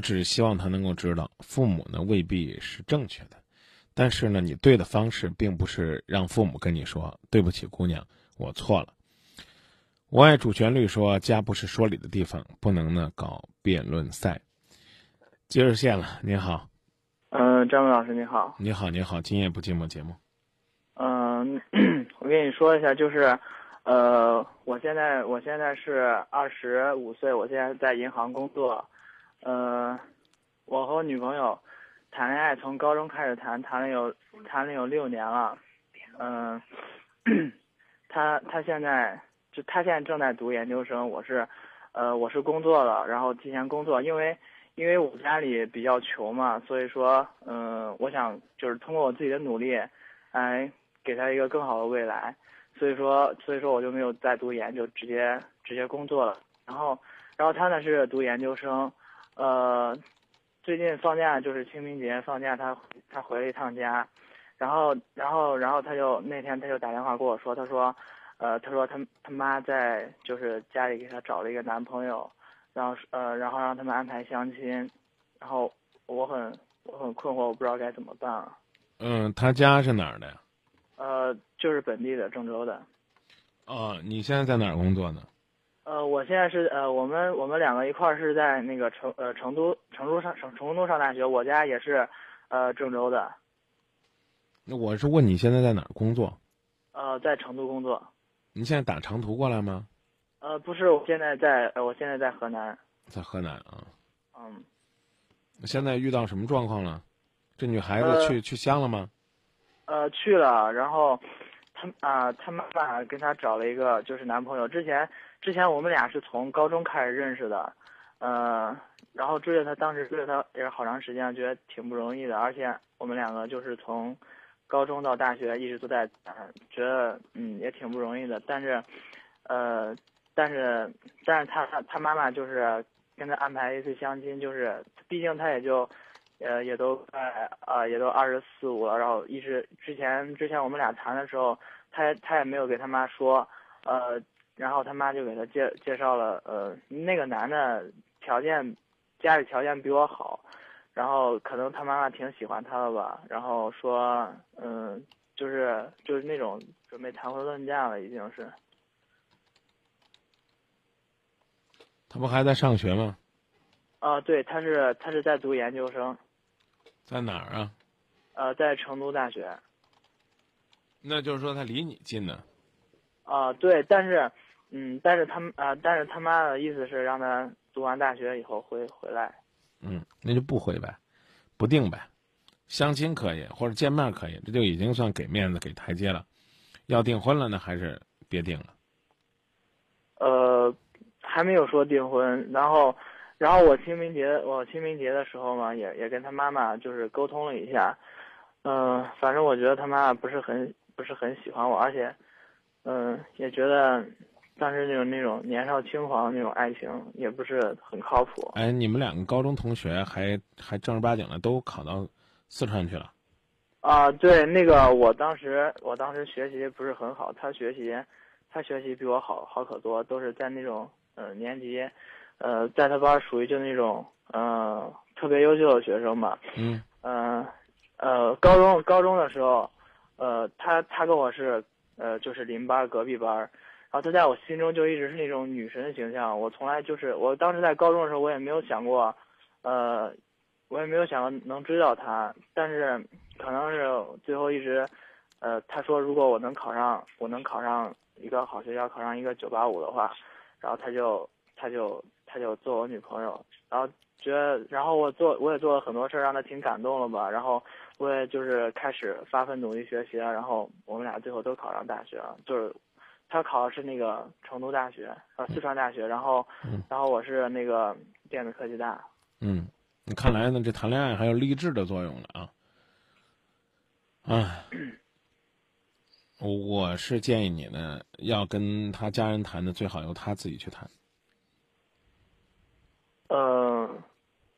我只是希望他能够知道，父母呢未必是正确的，但是呢，你对的方式并不是让父母跟你说“对不起，姑娘，我错了”。我爱主旋律说家不是说理的地方，不能呢搞辩论赛。接热线了，您好，嗯，张文老师你好，你好，你好，今夜不寂寞节目。嗯，我跟你说一下，就是，呃，我现在我现在是二十五岁，我现在在银行工作，呃，我和我女朋友谈恋爱从高中开始谈，谈了有谈了有六年了，嗯、她她现在就她现在正在读研究生，我是，呃，我是工作了，然后提前工作，因为因为我家里比较穷嘛，所以说，嗯、我想就是通过我自己的努力，来给她一个更好的未来，所以说所以说我就没有再读研，就直接直接工作了，然后然后她呢是读研究生，呃，最近放假就是清明节放假，他他回了一趟家，然后然后然后他就那天他就打电话跟我说，他说，呃，他说他他妈在就是家里给他找了一个男朋友，然后呃然后让他们安排相亲，然后我很我很困惑，我不知道该怎么办了。嗯，他家是哪儿的呀？呃，就是本地的郑州的。哦，你现在在哪儿工作呢？呃，我现在是呃，我们我们两个一块儿是在那个成呃成都成都上成成都上大学，我家也是呃郑州的，那我是问你现在在哪儿工作？呃，在成都工作。你现在打长途过来吗？呃，不是，我现在在呃，我现在在河南。在河南啊。嗯，现在遇到什么状况了？这女孩子呃去、去乡了吗？呃，去了，然后她啊、她妈妈跟她找了一个就是男朋友。之前之前我们俩是从高中开始认识的，呃，然后追着他，当时追着他也是好长时间，觉得挺不容易的。而且我们两个就是从高中到大学一直都在谈，觉得嗯也挺不容易的。但是，呃，但是但是他他妈妈就是跟他安排一次相亲，就是毕竟他也就。呃，也都快啊、也都二十四五了，然后一直之前之前我们俩谈的时候，他也他也没有给他妈说，呃，然后他妈就给他介介绍了，呃，那个男的条件家里条件比我好，然后可能他妈妈挺喜欢他的吧，然后说，嗯、就是就是那种准备谈婚论嫁了，已经是，他不还在上学吗？啊、对，他是他是在读研究生，在哪儿啊？呃，在成都大学。那就是说他离你近呢。啊、对，但是，嗯，但是他们啊、但是他妈的意思是让他读完大学以后回回来。嗯，那就不回呗，不定呗。相亲可以，或者见面可以，这就已经算给面子、给台阶了。要订婚了呢，还是别订了？呃，还没有说订婚，然后，然后我清明节我清明节的时候嘛，也也跟他妈妈就是沟通了一下，嗯、反正我觉得他妈妈不是很不是很喜欢我，而且，嗯、也觉得当时就是那种年少轻狂那种爱情也不是很靠谱。哎，你们两个高中同学还还正儿八经的都考到四川去了。啊，对，那个我当时我当时学习不是很好，他学习他学习比我好好可多，都是在那种呃年级，呃，在他班属于就那种呃特别优秀的学生吧。嗯呃呃高中高中的时候，呃，他他跟我是呃就是邻班隔壁班然后她在我心中就一直是那种女神形象。我从来就是我当时在高中的时候，我也没有想过，呃，我也没有想过能追到她，但是可能是最后一直，呃，她说如果我能考上，我能考上一个好学校，考上一个九八五的话，然后她就她就她就做我女朋友，然后觉得，然后我做我也做了很多事儿，让她挺感动了吧，然后我也就是开始发奋努力学习了，然后我们俩最后都考上大学了，就是他考的是那个成都大学，呃，四川大学，然后嗯然后我是那个电子科技大，嗯，你看来呢，这谈恋爱还有励志的作用了啊。啊，我是建议你呢，要跟他家人谈的，最好由他自己去谈。呃，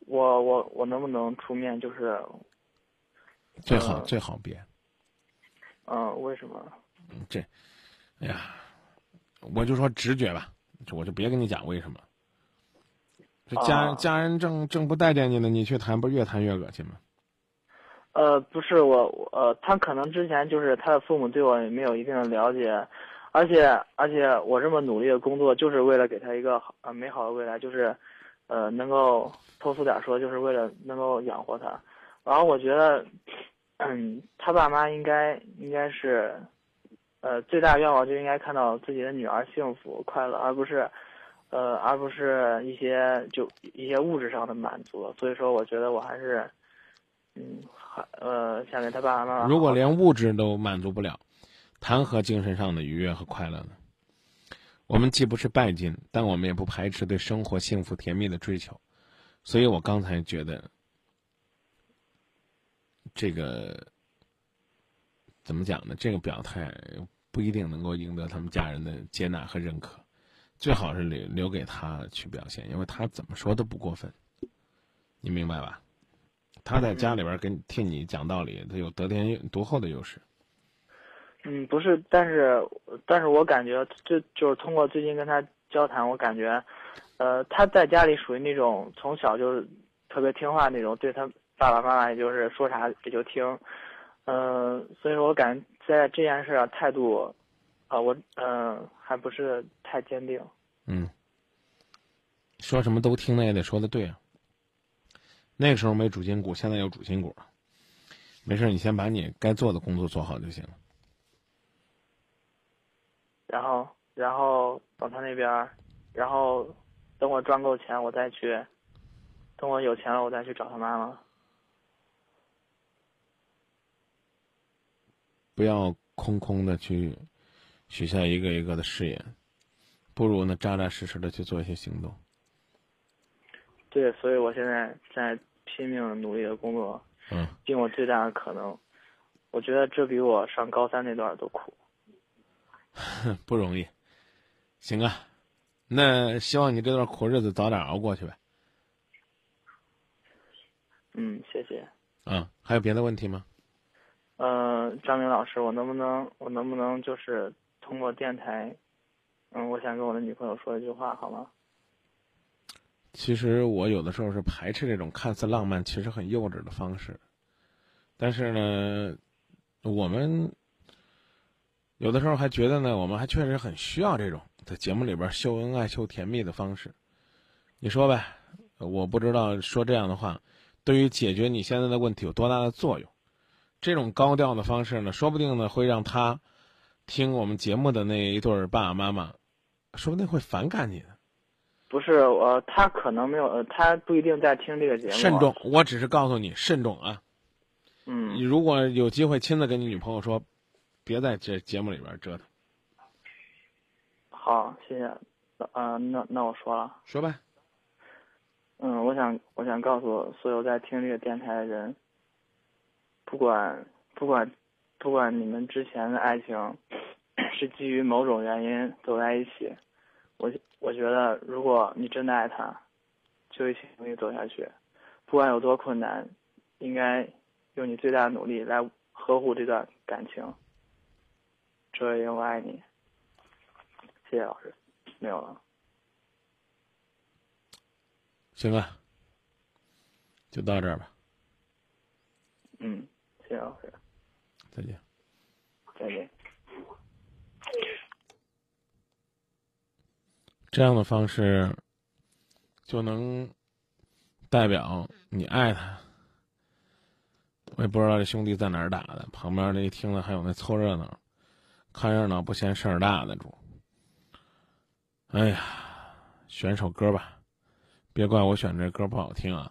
我我我能不能出面？就是，最好、呃最好别。嗯、为什么？嗯这，哎呀，我就说直觉吧，我就别跟你讲为什么。这家、啊家人正正不待见你呢，你去谈，不越谈越恶心吗？呃，不是我，我呃，他可能之前就是他的父母对我也没有一定的了解，而且而且我这么努力的工作，就是为了给他一个好呃美好的未来，就是呃能够通俗点说，就是为了能够养活他。然后我觉得，嗯，他爸妈应该应该是，呃，最大愿望就应该看到自己的女儿幸福快乐，而不是，呃，而不是一些就一些物质上的满足。所以说，我觉得我还是，嗯，还呃，想给他爸爸妈妈。如果连物质都满足不了，谈何精神上的愉悦和快乐呢？我们既不是拜金，但我们也不排斥对生活幸福甜蜜的追求。所以我刚才觉得。这个怎么讲呢？这个表态不一定能够赢得他们家人的接纳和认可，最好是留留给他去表现，因为他怎么说都不过分，你明白吧？他在家里边跟替你讲道理，他有得天独厚的优势。嗯，不是，但是但是我感觉，就就是通过最近跟他交谈，我感觉，呃，他在家里属于那种从小就特别听话那种，对他。爸爸妈妈也就是说啥也就听，嗯，所以说我感觉在这件事上态度，啊，我嗯还不是太坚定。嗯，说什么都听，那也得说的对啊。那个时候没主心骨，现在有主心骨，没事，你先把你该做的工作做好就行了。然后，然后等他那边，然后等我赚够钱，我再去，等我有钱了，我再去找他妈妈。不要空空的去许下一个一个的誓言，不如呢扎扎实实的去做一些行动。对，所以我现在在拼命努力的工作，嗯，尽我最大的可能。我觉得这比我上高三那段都苦，不容易。行啊，那希望你这段苦日子早点熬过去呗。嗯，谢谢。嗯，还有别的问题吗？呃，张明老师，我能不能，我能不能就是通过电台，嗯，我想跟我的女朋友说一句话，好吗？其实我有的时候是排斥这种看似浪漫，其实很幼稚的方式。但是呢，我们有的时候还觉得呢，我们还确实很需要这种在节目里边秀恩爱、秀甜蜜的方式。你说呗，我不知道说这样的话，对于解决你现在的问题有多大的作用。这种高调的方式呢，说不定呢会让他听我们节目的那一对儿爸爸妈妈，说不定会反感你的。不是我，他可能没有，他不一定在听这个节目。慎重，我只是告诉你慎重啊。嗯。你如果有机会亲自跟你女朋友说，别在这节目里边折腾。好，谢谢。呃，那那我说了。说吧。嗯，我想我想告诉所有在听这个电台的人。不管不管不管你们之前的爱情是基于某种原因走在一起，我我觉得如果你真的爱他，就一起努力走下去，不管有多困难，应该用你最大的努力来呵护这段感情。这也我爱你，谢谢老师，没有了。行啊，就到这儿吧。嗯。谢谢老师，再见。再见。这样的方式就能代表你爱他。我也不知道这兄弟在哪儿打的，旁边那一听了还有那凑热闹、看热闹不嫌事儿大的主。哎呀，选首歌吧，别怪我选这歌不好听啊。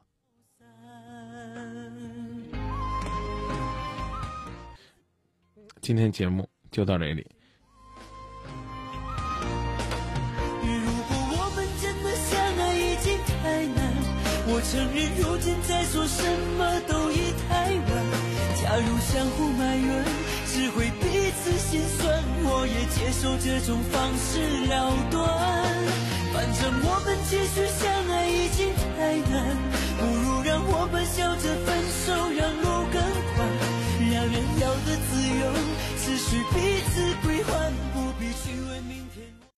今天节目就到这里。如果我们真的相爱已经太难我承认如今再说什么都已太晚假如相互埋怨只会彼此心酸我也接受这种方式了断。反正我们继续相爱已经太难不如让我们笑着分手让路人要的自由，只需彼此归还，不必去问明。